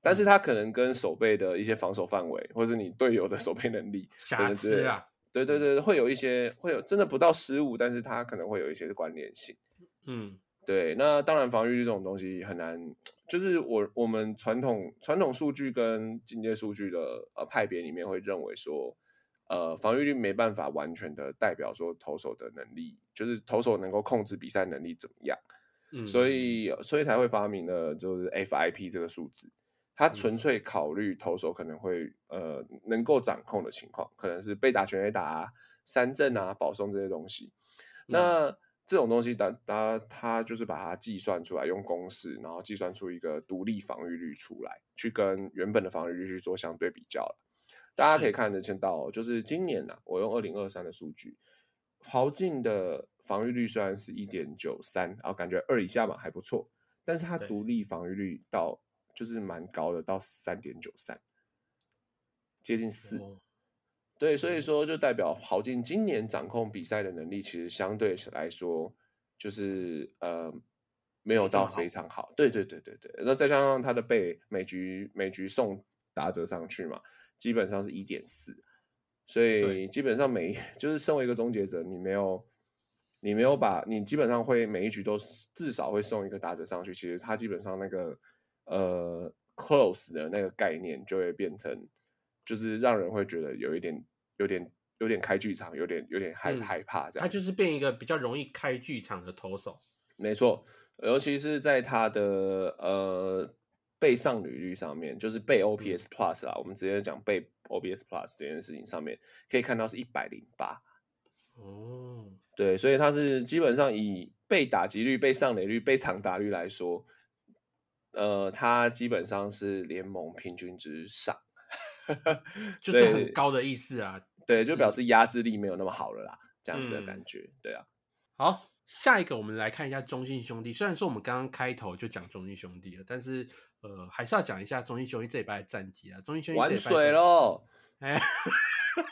但是他可能跟守备的一些防守范围，或者是你队友的守备能力，瑕疵啊，对对对，会有一些会有真的不到失误，但是他可能会有一些关联性。嗯，对。那当然，防御率这种东西很难，就是我我们传统传统数据跟进阶数据的呃派别里面会认为说，呃，防御率没办法完全的代表说投手的能力，就是投手能够控制比赛能力怎么样。嗯，所以所以才会发明了就是 FIP 这个数字。他纯粹考虑投手可能会呃能够掌控的情况，可能是被打全垒打、三振啊、保送这些东西。那这种东西，他他他就是把它计算出来，用公式，然后计算出一个独立防御率出来，去跟原本的防御率去做相对比较了。大家可以看得见到，就是今年呢，我用二零二三的数据，豪进的防御率虽然是一点九三，然后感觉二以下嘛还不错，但是它独立防御率到就是蛮高的，到三点九三，接近四。对，所以说就代表豪进今年掌控比赛的能力，其实相对来说就是呃没有到非常好。对对对对对，那再加上他的被每局每局送打折上去嘛，基本上是一点四，所以基本上每 就是身为一个终结者，你没有你没有把你基本上会每一局都至少会送一个打折上去，其实他基本上那个。呃，close 的那个概念就会变成，就是让人会觉得有一点、有点、有点开剧场，有点、有点害害怕这样。他就是变一个比较容易开剧场的投手。没错，尤其是在他的呃被上履率上面，就是被 OPS Plus 啦，我们直接讲被 OPS Plus 这件事情上面，可以看到是一百零八。哦，对，所以他是基本上以被打击率、被上垒率、被长打率来说。呃，他基本上是联盟平均之上，就是很高的意思啊。对，就表示压制力没有那么好了啦，这样子的感觉。对啊。好，下一个我们来看一下中信兄弟。虽然说我们刚刚开头就讲中信兄弟了，但是呃，还是要讲一下中信兄弟这一拜的战绩啊。中信兄弟玩水喽！哎，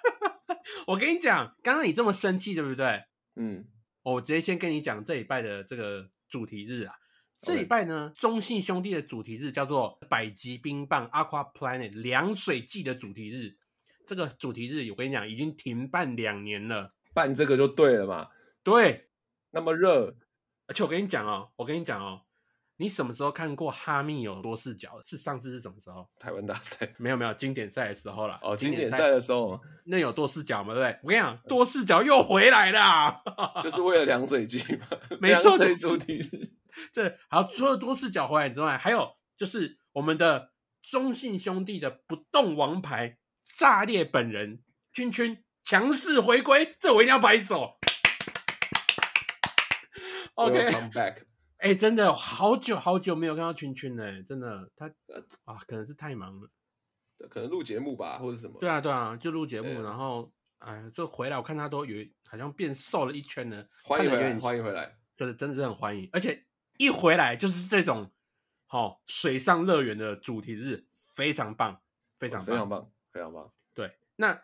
我跟你讲，刚刚你这么生气，对不对？嗯，我直接先跟你讲这一拜的这个主题日啊。这礼拜呢，中信兄弟的主题日叫做“百级冰棒 Aqua Planet 凉水季”的主题日。这个主题日，我跟你讲，已经停办两年了。办这个就对了嘛。对，那么热，而且我跟你讲哦，我跟你讲哦，你什么时候看过哈密有多视角？是上次是什么时候？台湾大赛没有没有，经典赛的时候了。哦，经典赛的时候，那有多视角吗？对不对？我跟你讲，多视角又回来了，就是为了凉水季嘛，没错凉水主题日。这好，除了多视角回来之外，还有就是我们的中信兄弟的不动王牌炸裂本人君君强势回归，这我一定要拍手。OK，Welcome back。哎、真的好久好久没有看到圈圈了，真的他啊，可能是太忙了。可能录节目吧，或者什么。对啊，对啊，就录节目，对然后哎，就回来，我看他都有好像变瘦了一圈呢。欢迎回来，看得有点欢迎回来。就是真的是很欢迎，而且一回来就是这种好、哦、水上乐园的主题日，非常棒，非常非常棒，非常棒。对，那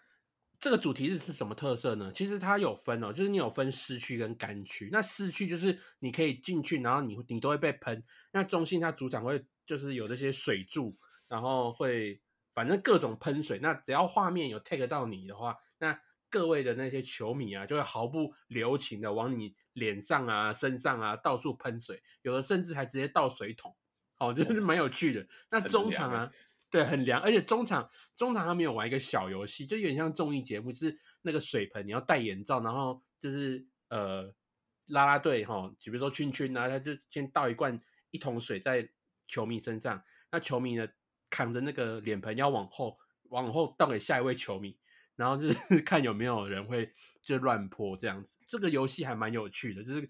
这个主题日是什么特色呢？其实它有分哦，就是你有分湿区跟干区。那湿区就是你可以进去，然后你你都会被喷。那中信它主场会就是有这些水柱，然后会反正各种喷水。那只要画面有 take 到你的话，那各位的那些球迷啊，就会毫不留情的往你脸上啊、身上啊到处喷水，有的甚至还直接倒水桶，哦，就是蛮有趣的。那中场啊对，很凉，而且中场中场他们有玩一个小游戏，就有点像综艺节目，就是那个水盆你要戴眼罩，然后就是呃啦啦队哈，就比如说圈圈啊，他就先倒一罐一桶水在球迷身上，那球迷呢扛着那个脸盆要往后往后倒给下一位球迷，然后就是 看有没有人会就乱泼这样子。这个游戏还蛮有趣的，就是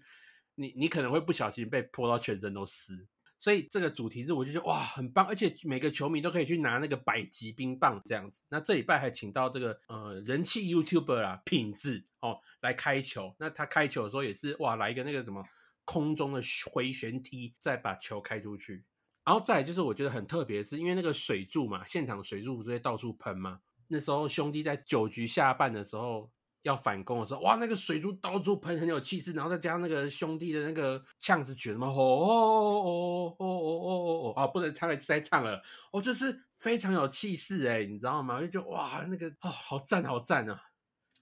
你你可能会不小心被泼到全身都湿。所以这个主题日我就觉得哇很棒，而且每个球迷都可以去拿那个百级冰棒这样子。那这礼拜还请到这个呃人气 YouTuber 啊品质哦来开球，那他开球的时候也是哇来一个那个什么空中的回旋踢，再把球开出去。然后再来就是我觉得很特别是，因为那个水柱嘛，现场水柱不是会到处喷吗？那时候兄弟在九局下半的时候要反攻的时候，哇，那个水珠到处喷，很有气势，然后再加上那个兄弟的那个呛子曲，什么哦哦哦哦哦哦哦，啊，不能唱了，再唱了，哦，就是非常有气势哎，你知道吗？就觉得哇，那个啊、好赞好赞啊！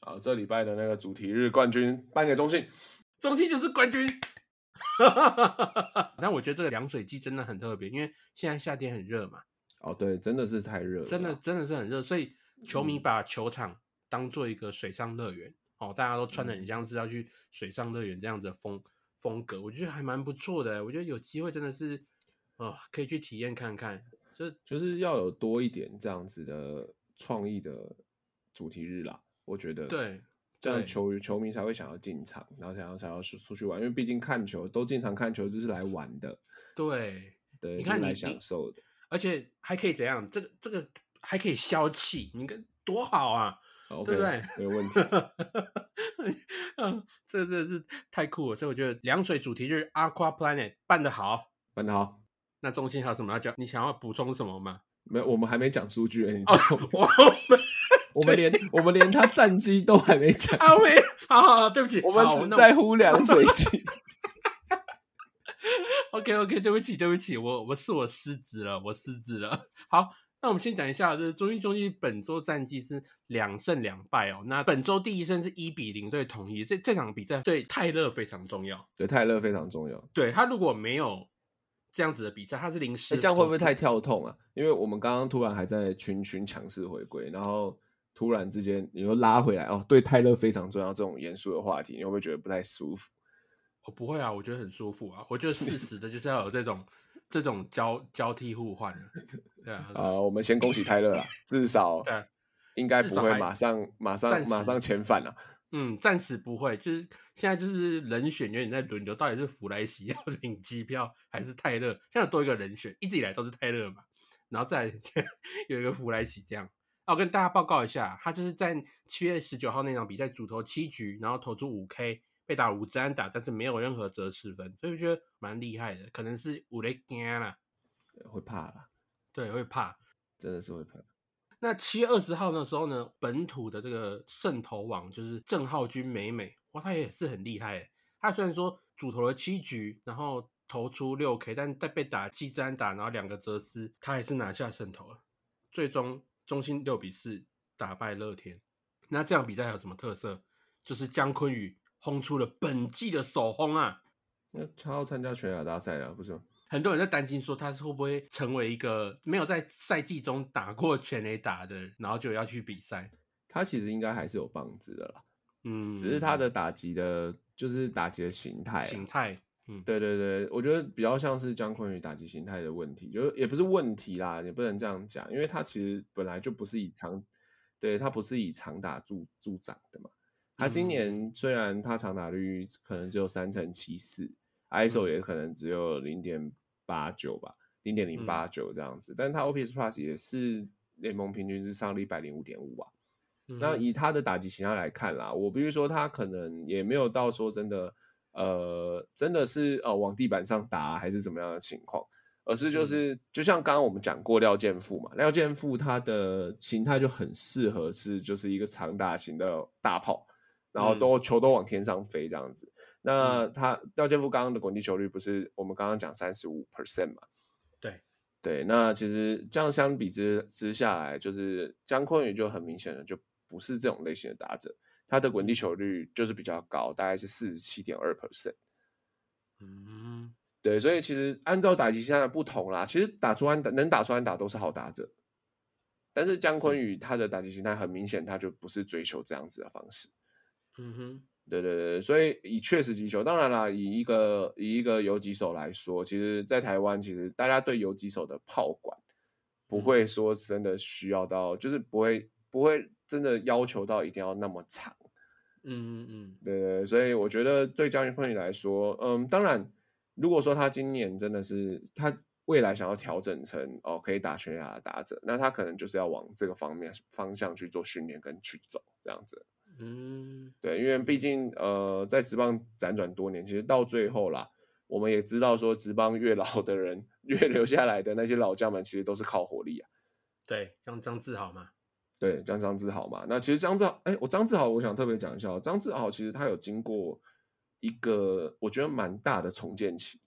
好，这礼拜的那个主题日冠军颁给中信。中信就是冠军。但我觉得这个凉水机真的很特别，因为现在夏天很热嘛，哦，对，真的是太热了，真的真的是很热，所以球迷嗯把球场当做一个水上乐园哦，大家都穿的嗯很像是要去水上乐园这样子的风风格，我觉得还蛮不错的。我觉得有机会真的是，呃，可以去体验看看。就是就是要有多一点这样子的创意的主题日啦。我觉得，，对这样球球迷才会想要进场，然后想要想要出出去玩，因为毕竟看球都进场看球就是来玩的，对，对，你看你来享受的。而且还可以怎样？这个这个还可以消气，你看多好啊！对不对没有问题。嗯，这真的是太酷了，所以我觉得凉水主题日 Aqua Planet 办得好。办得好，那中心还有什么要讲？你想要补充什么吗？没有，我们还没讲数据、欸，你知哦道吗？，我们 我们连我们连他战绩都还没讲，阿威，好好好，对不起，我们只在乎凉水 机。OK OK，对不起对不起，我我是我失职了，我失职了。好，那我们先讲一下，就是中信兄弟本周战绩是两胜两败哦。那本周第一胜是一比零对统一，这这场比赛对泰勒非常重要。对，泰勒非常重要。对他如果没有这样子的比赛，他是临时、欸这样会不会太？跳痛啊？因为我们刚刚突然还在群群强势回归，然后突然之间你又拉回来哦，对泰勒非常重要这种严肃的话题，你会不会觉得不太舒服？我、不会啊，我觉得很舒服啊。我觉得 事实的就是要有这种这种交交替互换的，对啊，啊、我们先恭喜泰勒啦，至少对啊应该不会马上马上马上遣返了。嗯，暂时不会，就是现在就是人选有点在轮流，到底是弗莱西要 领机票还是泰勒？现在多一个人选，一直以来都是泰勒嘛，然后再来 有一个弗莱西这样。啊我跟大家报告一下，他就是在七月十九号那场比赛主投七局，然后投出五 K，被打五支安打，但是没有任何折失分，所以我觉得蛮厉害的，可能是五雷惊啦，会怕啦，对，会怕。真的是会怕。那七月二十号的时候呢，本土的这个胜投王就是郑浩君美美，哇，他也是很厉害耶。他虽然说主投了七局，然后投出六 K，但在被打七支安打，然后两个折失，他还是拿下胜投了。最终中心六比四打败乐天。那这场比赛有什么特色？就是姜昆宇轰出了本季的首轰啊！那他要参加全亚大赛了，不是吗？很多人在担心说他是会不会成为一个没有在赛季中打过全垒打的，然后就要去比赛。他其实应该还是有棒子的啦，嗯，只是他的打击的，就是打击的形态啊，形态，嗯，对对对，我觉得比较像是姜昆宇打击形态的问题，就是也不是问题啦，也不能这样讲，因为他其实本来就不是以长，对他不是以长打助助长的嘛。他今年虽然他长打率可能只有三成七四，ISO 也可能只有零点八九吧，零点零八九这样子，但是他 OPS Plus 也是联盟平均是上了一百零五点五啊。那以他的打击形态来看啦，我比如说他可能也没有到说真的，呃，真的是呃往地板上打还是怎么样的情况，而是就是就像刚刚我们讲过廖健富嘛，廖健富他的形态就很适合是就是一个长打型的大炮，然后都球都往天上飞这样子。那他廖建富刚刚的滚地球率不是我们刚刚讲三十五 percent 嘛？对对，那其实这样相比之之下来，就是姜昆宇就很明显的就。不是这种类型的打者，他的滚地球率就是比较高，大概是四十七点二 percent。嗯，对，所以其实按照打击现在的不同啦，其实打出安打能打出安打都是好打者，但是姜昆宇他的打击形态很明显，他就不是追求这样子的方式。嗯哼，对对对，所以以确实击球，当然啦，以一个以一个游击手来说，其实，在台湾其实大家对游击手的炮管不会说真的需要到，就是不会不会。真的要求到一定要那么长，嗯嗯嗯，对对，所以我觉得对江云坤宇来说，嗯，当然，如果说他今年真的是他未来想要调整成哦可以打全亚的打者，那他可能就是要往这个方面方向去做训练跟去走这样子，嗯，对，因为毕竟呃在职棒辗转多年，其实到最后啦，我们也知道说职棒越老的人越留下来的那些老将们，其实都是靠火力啊，对，像张志豪嘛。对，像张志豪嘛，那其实张志豪，哎，我张志豪，我想特别讲一下，张志豪其实他有经过一个我觉得蛮大的重建期。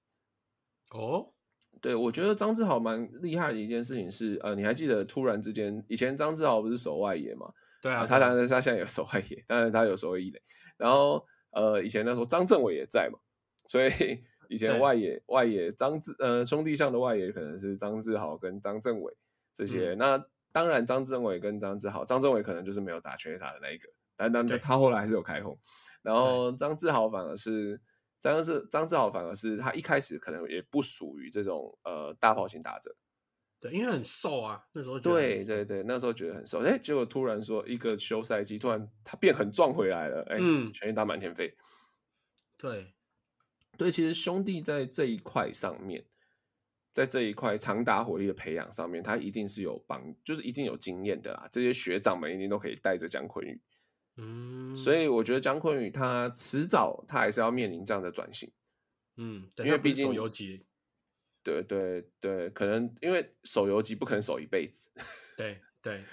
哦，对，我觉得张志豪蛮厉害的一件事情是，呃，你还记得突然之间，以前张志豪不是守外野嘛？对啊，他当然他现在有守外野，当然他有守卫一垒，然后呃，以前那时候张政伟也在嘛，所以 以前外野外野张志呃兄弟象的外野可能是张志豪跟张政伟这些，那。当然，张政伟跟张志豪，张政伟可能就是没有打全垒打的那一个，但但他后来还是有开轰。然后张志豪反而是张志张志豪反而是他一开始可能也不属于这种呃大炮型打者，对，因为很瘦啊，那时候对对对，那时候觉得很瘦，哎，结果突然说一个休赛季，突然他变很壮回来了，哎，全垒打满天飞。对对，其实兄弟在这一块上面。在这一块长打火力的培养上面，他一定是有帮，就是一定有经验的啦。这些学长们一定都可以带着姜昆宇，嗯，所以我觉得姜昆宇他迟早他还是要面临这样的转型，嗯，因为毕竟对对对，可能因为手游级不可能守一辈子，对对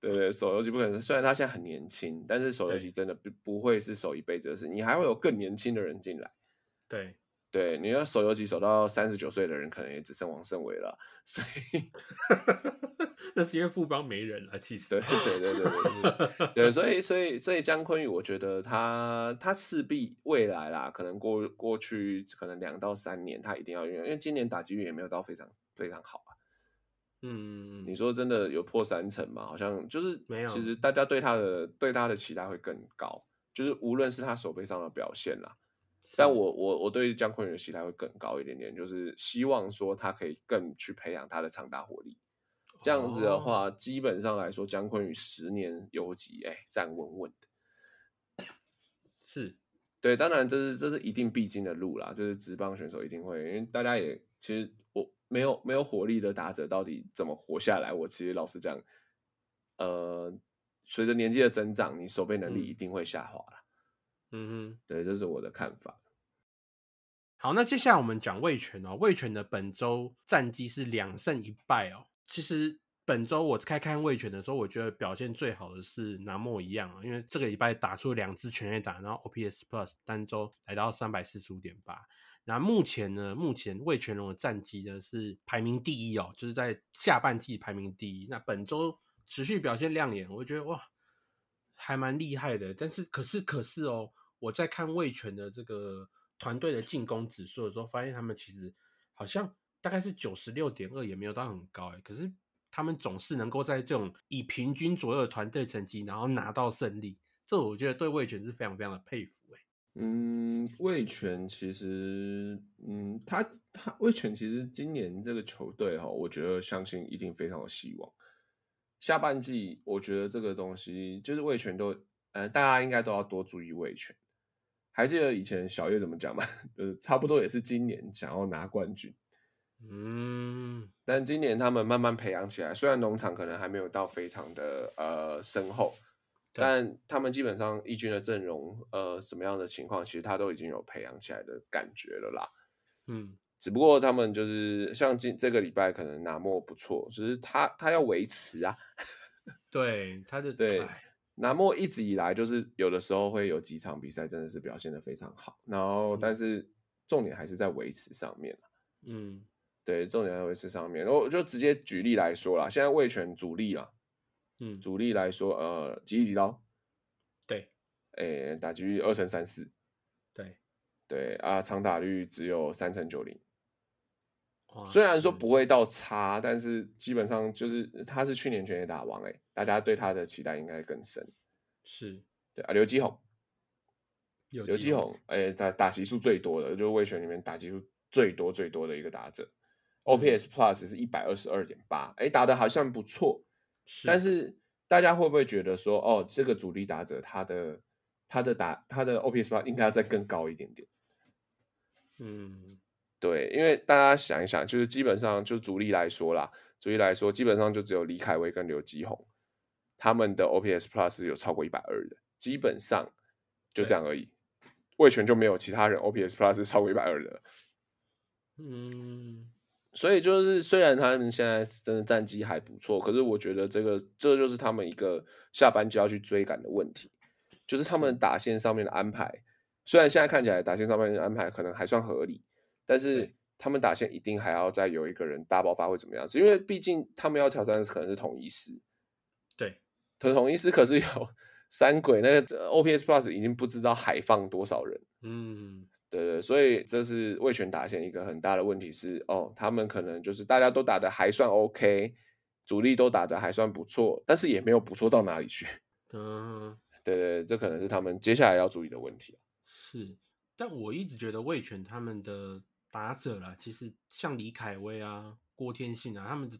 对对，手游级不可能。虽然他现在很年轻，但是手游级真的不不会是守一辈子的事，你还会有更年轻的人进来，对。对，你要守游击守到三十九岁的人，可能也只剩王胜伟了。所以 那是因为富邦没人了。其实，对对对对对对，所以所以所以姜昆宇，我觉得他他势必未来啦，可能过过去可能两到三年，他一定要用，因为今年打击率也没有到非常非常好啊。嗯，你说真的有破三成吗？好像就是没有。其实大家对他的对他的期待会更高，就是无论是他手背上的表现啦。但我我我对姜昆宇的期待会更高一点点，就是希望说他可以更去培养他的长打火力，这样子的话，基本上来说，姜昆宇十年游击，哎，站稳稳的。是，对，当然这是这是一定必经的路啦，就是职棒选手一定会，因为大家也其实我没有没有火力的打者到底怎么活下来，我其实老实讲，呃，随着年纪的增长，你守备能力一定会下滑了。嗯哼，对，这是我的看法。好，那接下来我们讲魏权哦。魏权的本周战绩是两胜一败哦。其实本周我开看魏权的时候，我觉得表现最好的是南莫一样啊，因为这个礼拜打出两支全垒打，然后 OPS Plus 单周来到三百四十五点八。那目前呢，目前魏全龙的战绩呢是排名第一哦，就是在下半季排名第一。那本周持续表现亮眼，我觉得哇，还蛮厉害的。但是可是可是哦。我在看魏权的这个团队的进攻指数的时候，发现他们其实好像大概是九十六点二，也没有到很高哎，可是他们总是能够在这种以平均左右的团队成绩，然后拿到胜利，这我觉得对魏权是非常非常的佩服哎。嗯，魏权其实，嗯，他他魏权其实今年这个球队哈，我觉得相信一定非常有希望。下半季，我觉得这个东西就是魏权都，呃，大家应该都要多注意魏权。还记得以前小叶怎么讲吗？就是差不多也是今年想要拿冠军。嗯，但今年他们慢慢培养起来，虽然农场可能还没有到非常的呃深厚。但他们基本上一军的阵容，呃，什么样的情况，其实他都已经有培养起来的感觉了啦。嗯，只不过他们就是像今这个礼拜可能拿莫不错，只是他他要维持啊。对，他就对拿莫一直以来就是有的时候会有几场比赛真的是表现的非常好，然后但是重点还是在维持上面嗯，对，重点在维持上面。我就直接举例来说啦，现在卫权主力啊。嗯，主力来说，呃，几亿几刀？对，诶，打击率二乘三四，对，对啊，长打率只有三乘九零。虽然说不会到差，但是基本上就是他是去年全垒打王，哎，大家对他的期待应该更深。是，对啊，刘基宏，刘基宏，哎，打打击数最多的，就是卫权里面打击数最多最多的一个打者，OPS Plus 是一百二十二点八，哎，打的好像不错。但是大家会不会觉得说，哦，这个主力打者他的他的打他的 OPS Plus 应该要再更高一点点？嗯，对，因为大家想一想，就是基本上就主力来说啦，主力来说基本上就只有李凯威跟刘基宏，他们的 OPS Plus 有超过一百二的，基本上就这样而已。魏权就没有其他人 OPS Plus 超过一百二的。嗯。所以就是，虽然他们现在真的战绩还不错，可是我觉得这个这就是他们一个下班就要去追赶的问题，就是他们打线上面的安排。虽然现在看起来打线上面的安排可能还算合理，但是他们打线一定还要再有一个人大爆发会怎么样子？因为毕竟他们要挑战的可能是统一师，对，统统一师可是有 三鬼，那个 OPS Plus 已经不知道海放多少人，嗯。对对，所以这是魏权打线一个很大的问题是哦，他们可能就是大家都打的还算 OK，主力都打的还算不错，但是也没有不错到哪里去。嗯，对对，这可能是他们接下来要注意的问题。是，但我一直觉得魏权他们的打者啦，其实像李凯威啊、郭天信啊，他们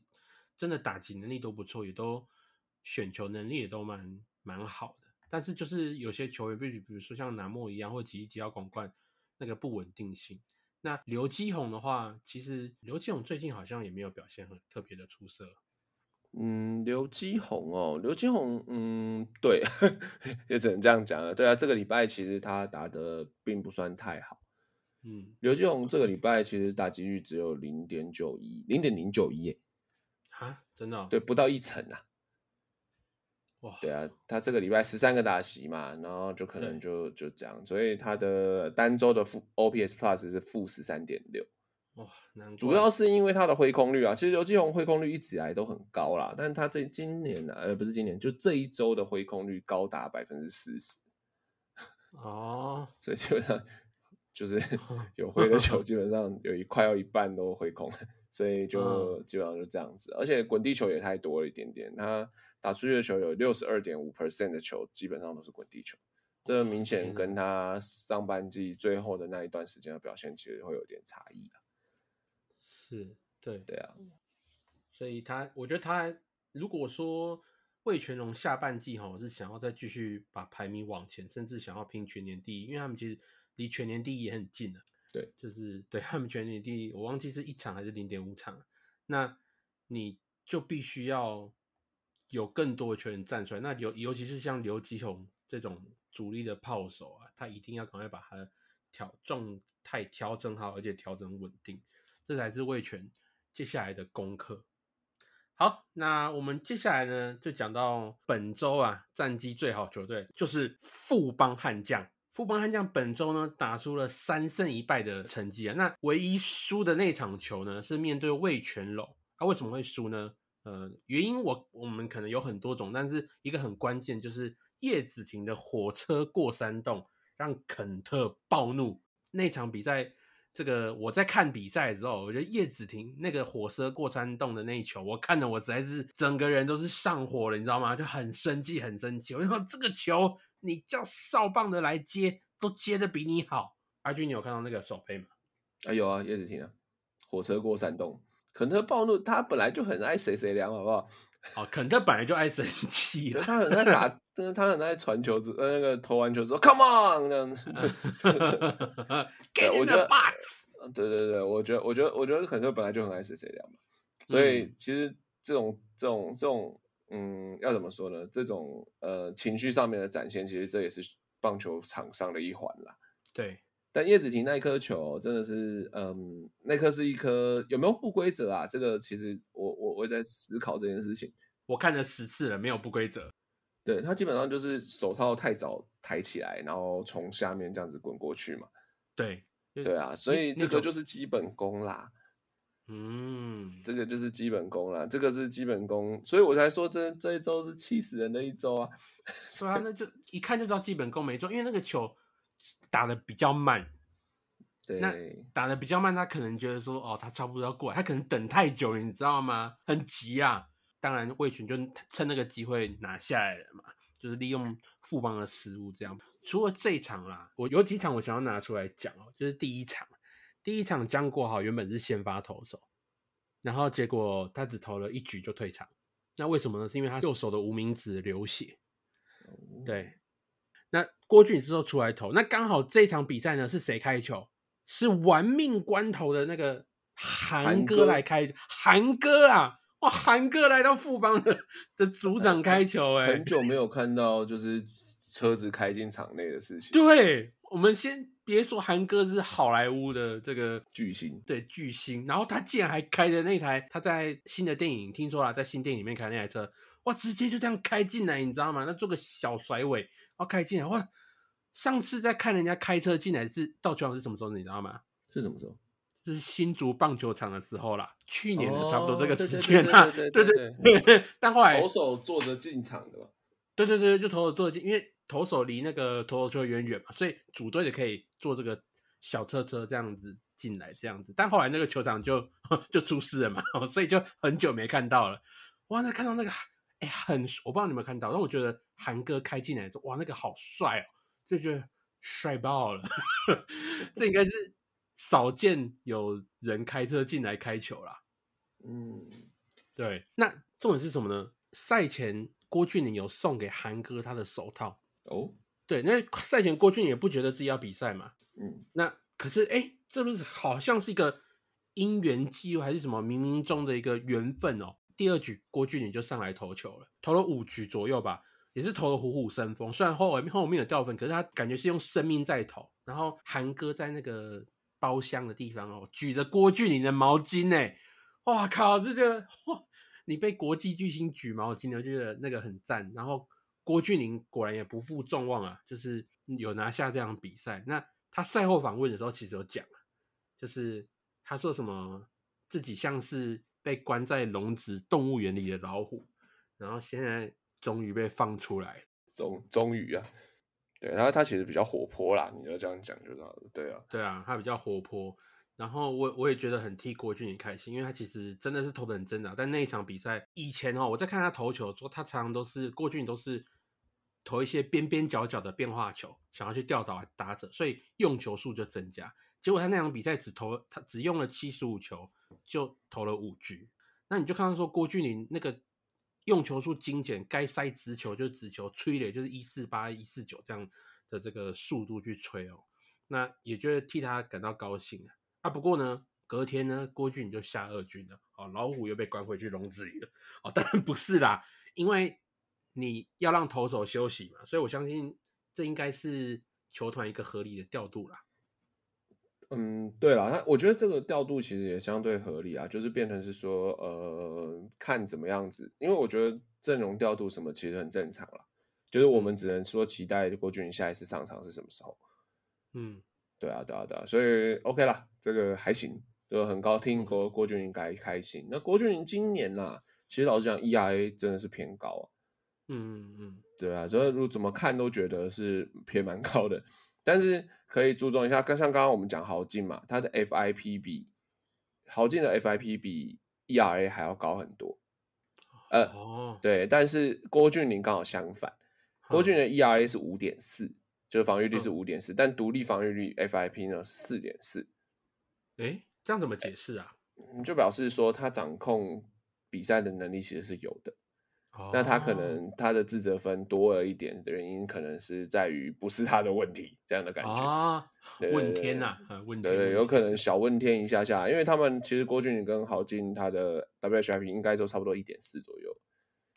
真的打击能力都不错，也都选球能力也都蛮蛮好的。但是就是有些球员，比如比如说像南莫一样，或吉吉奥广冠。那个不稳定性。那刘基宏的话，其实刘基宏最近好像也没有表现很特别的出色。嗯，刘基宏哦，刘基宏，嗯，对，也只能这样讲了。对啊，这个礼拜其实他打的并不算太好。嗯，刘继宏这个礼拜其实打击率只有零点九一，零点零九一，啊，真的？对，不到一成啊。哇，对啊，他这个礼拜十三个打席嘛，然后就可能就就这样，所以他的单周的负 OPS Plus 是负十三点六。哇，主要是因为他的挥空率啊，其实刘继宏挥空率一直以来都很高啦，但是他这今年呢，呃，不是今年，就这一周的挥空率高达百分之四十。哦，所以基本上就是 有挥的球，基本上有一快要一半都挥空，所以就基本上就这样子，而且滚地球也太多了一点点，他。打出去的球有六十二点五 percent 的球，基本上都是滚地球，这明显跟他上半季最后的那一段时间的表现其实会有点差异的。是，对，对啊。所以他，我觉得他如果说魏全龙下半季哈是想要再继续把排名往前，甚至想要拼全年第一，因为他们其实离全年第一也很近了。对，就是对他们全年第一，我忘记是一场还是零点五场，那你就必须要。有更多的球员站出来，那尤尤其是像刘基宏这种主力的炮手啊，他一定要赶快把他的调状态调整好，而且调整稳定，这才是魏权接下来的功课。好，那我们接下来呢，就讲到本周啊战绩最好球队就是富邦悍将。富邦悍将本周呢打出了三胜一败的成绩啊，那唯一输的那场球呢是面对魏全龙，他为什么会输呢？呃，原因我我们可能有很多种，但是一个很关键就是叶子婷的火车过山洞，让肯特暴怒。那场比赛，这个我在看比赛的时候，我觉得叶子婷那个火车过山洞的那一球，我看的我实在是整个人都是上火了，你知道吗？就很生气，很生气。我就说这个球，你叫少棒的来接，都接的比你好。阿军，你有看到那个手背吗？啊，有啊，叶子婷啊，火车过山洞，肯特暴怒，他本来就很爱谁谁凉，好不好？哦，肯特本来就爱生气了，他很爱打，他很爱传球之，呃，那个投完球之后，Come on，这样子。Get in the box。对对对，我觉得，我觉得，我觉得肯特本来就很爱谁谁凉嘛，所以其实这种这种这种，嗯，要怎么说呢？这种呃情绪上面的展现，其实这也是棒球场上的一环啦。对。但叶子婷那一颗球真的是，嗯，那颗是一颗有没有不规则啊？这个其实我我我在思考这件事情。我看了十次了，没有不规则。对他基本上就是手套太早抬起来，然后从下面这样子滚过去嘛。对，对啊，所以这个就是基本功啦。嗯，这个就是基本功啦，这个是基本功，所以我才说这这一周是气死人的一周啊。是啊，那就一看就知道基本功没做，因为那个球。打的比较慢，对，那打的比较慢，他可能觉得说，哦，他差不多要过来，他可能等太久了，你知道吗？很急啊！当然，魏群就趁那个机会拿下来了嘛，就是利用富邦的失误这样。除了这一场啦，我有几场我想要拿出来讲哦，就是第一场，第一场江国豪原本是先发投手，然后结果他只投了一局就退场，那为什么呢？是因为他右手的无名指流血，对。那郭俊之后出来投，那刚好这场比赛呢是谁开球？是玩命关头的那个韩哥来开，韩哥啊，哇，韩哥来到富邦的的组长开球，哎，很久没有看到就是车子开进场内的事情。对，我们先别说韩哥是好莱坞的这个巨星，对巨星，然后他竟然还开着那台他在新的电影听说了，在新电影里面开那台车。哇！直接就这样开进来，你知道吗？那做个小甩尾，然后开进来。哇！上次在看人家开车进来是到球场是什么时候？你知道吗？是什么时候？就是新竹棒球场的时候啦，去年的差不多这个时间啦。对对对。但后来投手坐着进场的吧？对对对，就投手坐着进，因为投手离那个投手球远远嘛，所以主队的可以坐这个小车车这样子进来，这样子。但后来那个球场就 就出事了嘛，所以就很久没看到了。哇！那看到那个。哎，很，我不知道你有没有看到，但我觉得韩哥开进来的时候，哇，那个好帅哦，就觉得帅爆了。这应该是少见有人开车进来开球啦。嗯，对。那重点是什么呢？赛前郭俊霖有送给韩哥他的手套哦。对，那赛前郭俊霖也不觉得自己要比赛嘛。嗯。那可是，哎，这不是好像是一个因缘际会，还是什么冥冥中的一个缘分哦？第二局郭俊霖就上来投球了，投了五局左右吧，也是投的虎虎生风。虽然后后面有掉分，可是他感觉是用生命在投。然后韩哥在那个包厢的地方哦，举着郭俊霖的毛巾呢，哇靠，这个哇，你被国际巨星举毛巾，我觉得那个很赞。然后郭俊霖果然也不负众望啊，就是有拿下这场比赛。那他赛后访问的时候其实有讲就是他说什么自己像是。被关在笼子动物园里的老虎，然后现在终于被放出来，终终于啊，对，然后他其实比较活泼啦，你要这样讲就知道了，对啊，对啊，他比较活泼，然后我我也觉得很替郭俊霖开心，因为他其实真的是投的很真的，但那一场比赛以前哦，我在看他投球，说他常常都是郭俊都是投一些边边角角的变化球，想要去吊倒打者，所以用球数就增加。结果他那场比赛只投他只用了七十五球，就投了五局。那你就看到说郭俊霖那个用球数精简，该塞直球就直球，吹的就是一四八一四九这样的这个速度去吹哦。那也觉得替他感到高兴啊。不过呢，隔天呢，郭俊霖就下二军了，哦，老虎又被关回去笼子里了。哦，当然不是啦，因为你要让投手休息嘛，所以我相信这应该是球团一个合理的调度啦。嗯，对了，他我觉得这个调度其实也相对合理啊，就是变成是说，呃，看怎么样子，因为我觉得阵容调度什么其实很正常了，就是我们只能说期待郭俊下一次上场是什么时候。嗯，对啊，对啊，对啊，所以 OK 啦，这个还行，就很高兴郭郭俊应该开心。那郭俊今年呐，其实老实讲，ERA 真的是偏高啊。嗯嗯嗯，对啊，所以如果怎么看都觉得是偏蛮高的。但是可以注重一下，跟像刚刚我们讲豪进嘛，他的 FIP 比豪进的 FIP 比 ERA 还要高很多。呃，哦，对，但是郭俊霖刚好相反，郭俊霖的 ERA 是五点四，就是防御率是五点四，但独立防御率 FIP 呢是四点四，诶，这样怎么解释啊？你就表示说他掌控比赛的能力其实是有的。那他可哦能他的自责分多了一点的原因，可能是在于不是他的问题这样的感觉。啊，对问天呐，呃，问天，对对，有可能小问天一下下，因为他们其实郭俊宇跟郝静他的 WHIP 应该都差不多一点四左右，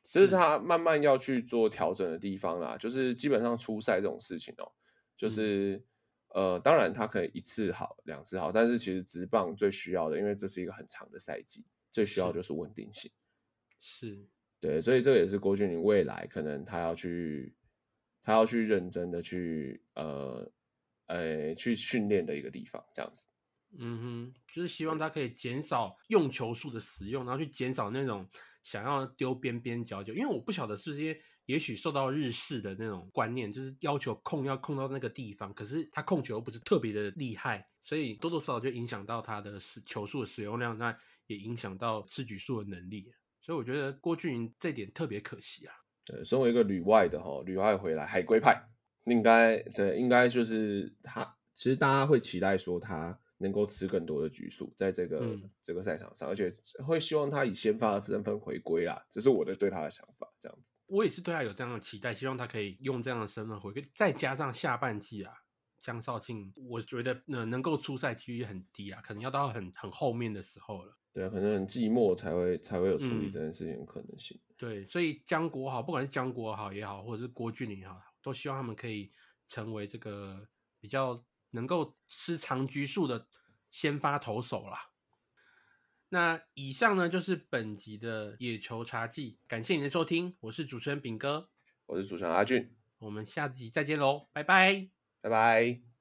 这是他慢慢要去做调整的地方啦。就是基本上初赛这种事情哦、就是、呃，当然他可以一次好两次好，但是其实直棒最需要的，因为这是一个很长的赛季，最需要就是稳定性。是对，所以这也是郭俊霖未来可能他要去，他要去认真的去呃呃去训练的一个地方，这样子。嗯哼，就是希望他可以减少用球数的使用，然后去减少那种想要丢边边角角。因为我不晓得是不是因为也许受到日式的那种观念，就是要求控要控到那个地方，可是他控球又不是特别的厉害，所以多多少少就影响到他的使球数的使用量，那也影响到吃局数的能力。所以我觉得郭俊霖这点特别可惜啊。对，身为一个旅外的哈，旅外回来海归派，应该对，应该就是他。其实大家会期待说他能够吃更多的局数，在这个、嗯这个赛场上，而且会希望他以先发的身份回归啦。这是我的对他的想法，这样子。我也是对他有这样的期待，希望他可以用这样的身份回归，再加上下半季啊，江少庆，我觉得呃能够出赛几率很低啊，可能要到很很后面的时候了。对啊，可能很寂寞才会才会有处理嗯这件事情的可能性。对，所以江国豪，不管是江国豪也好，或者是郭俊霖也好，都希望他们可以成为这个比较能够吃长局数的先发投手啦。那以上呢就是本集的野球茶记，感谢您的收听，我是主持人炳哥，我是主持人阿俊，我们下集再见喽，拜拜。拜拜。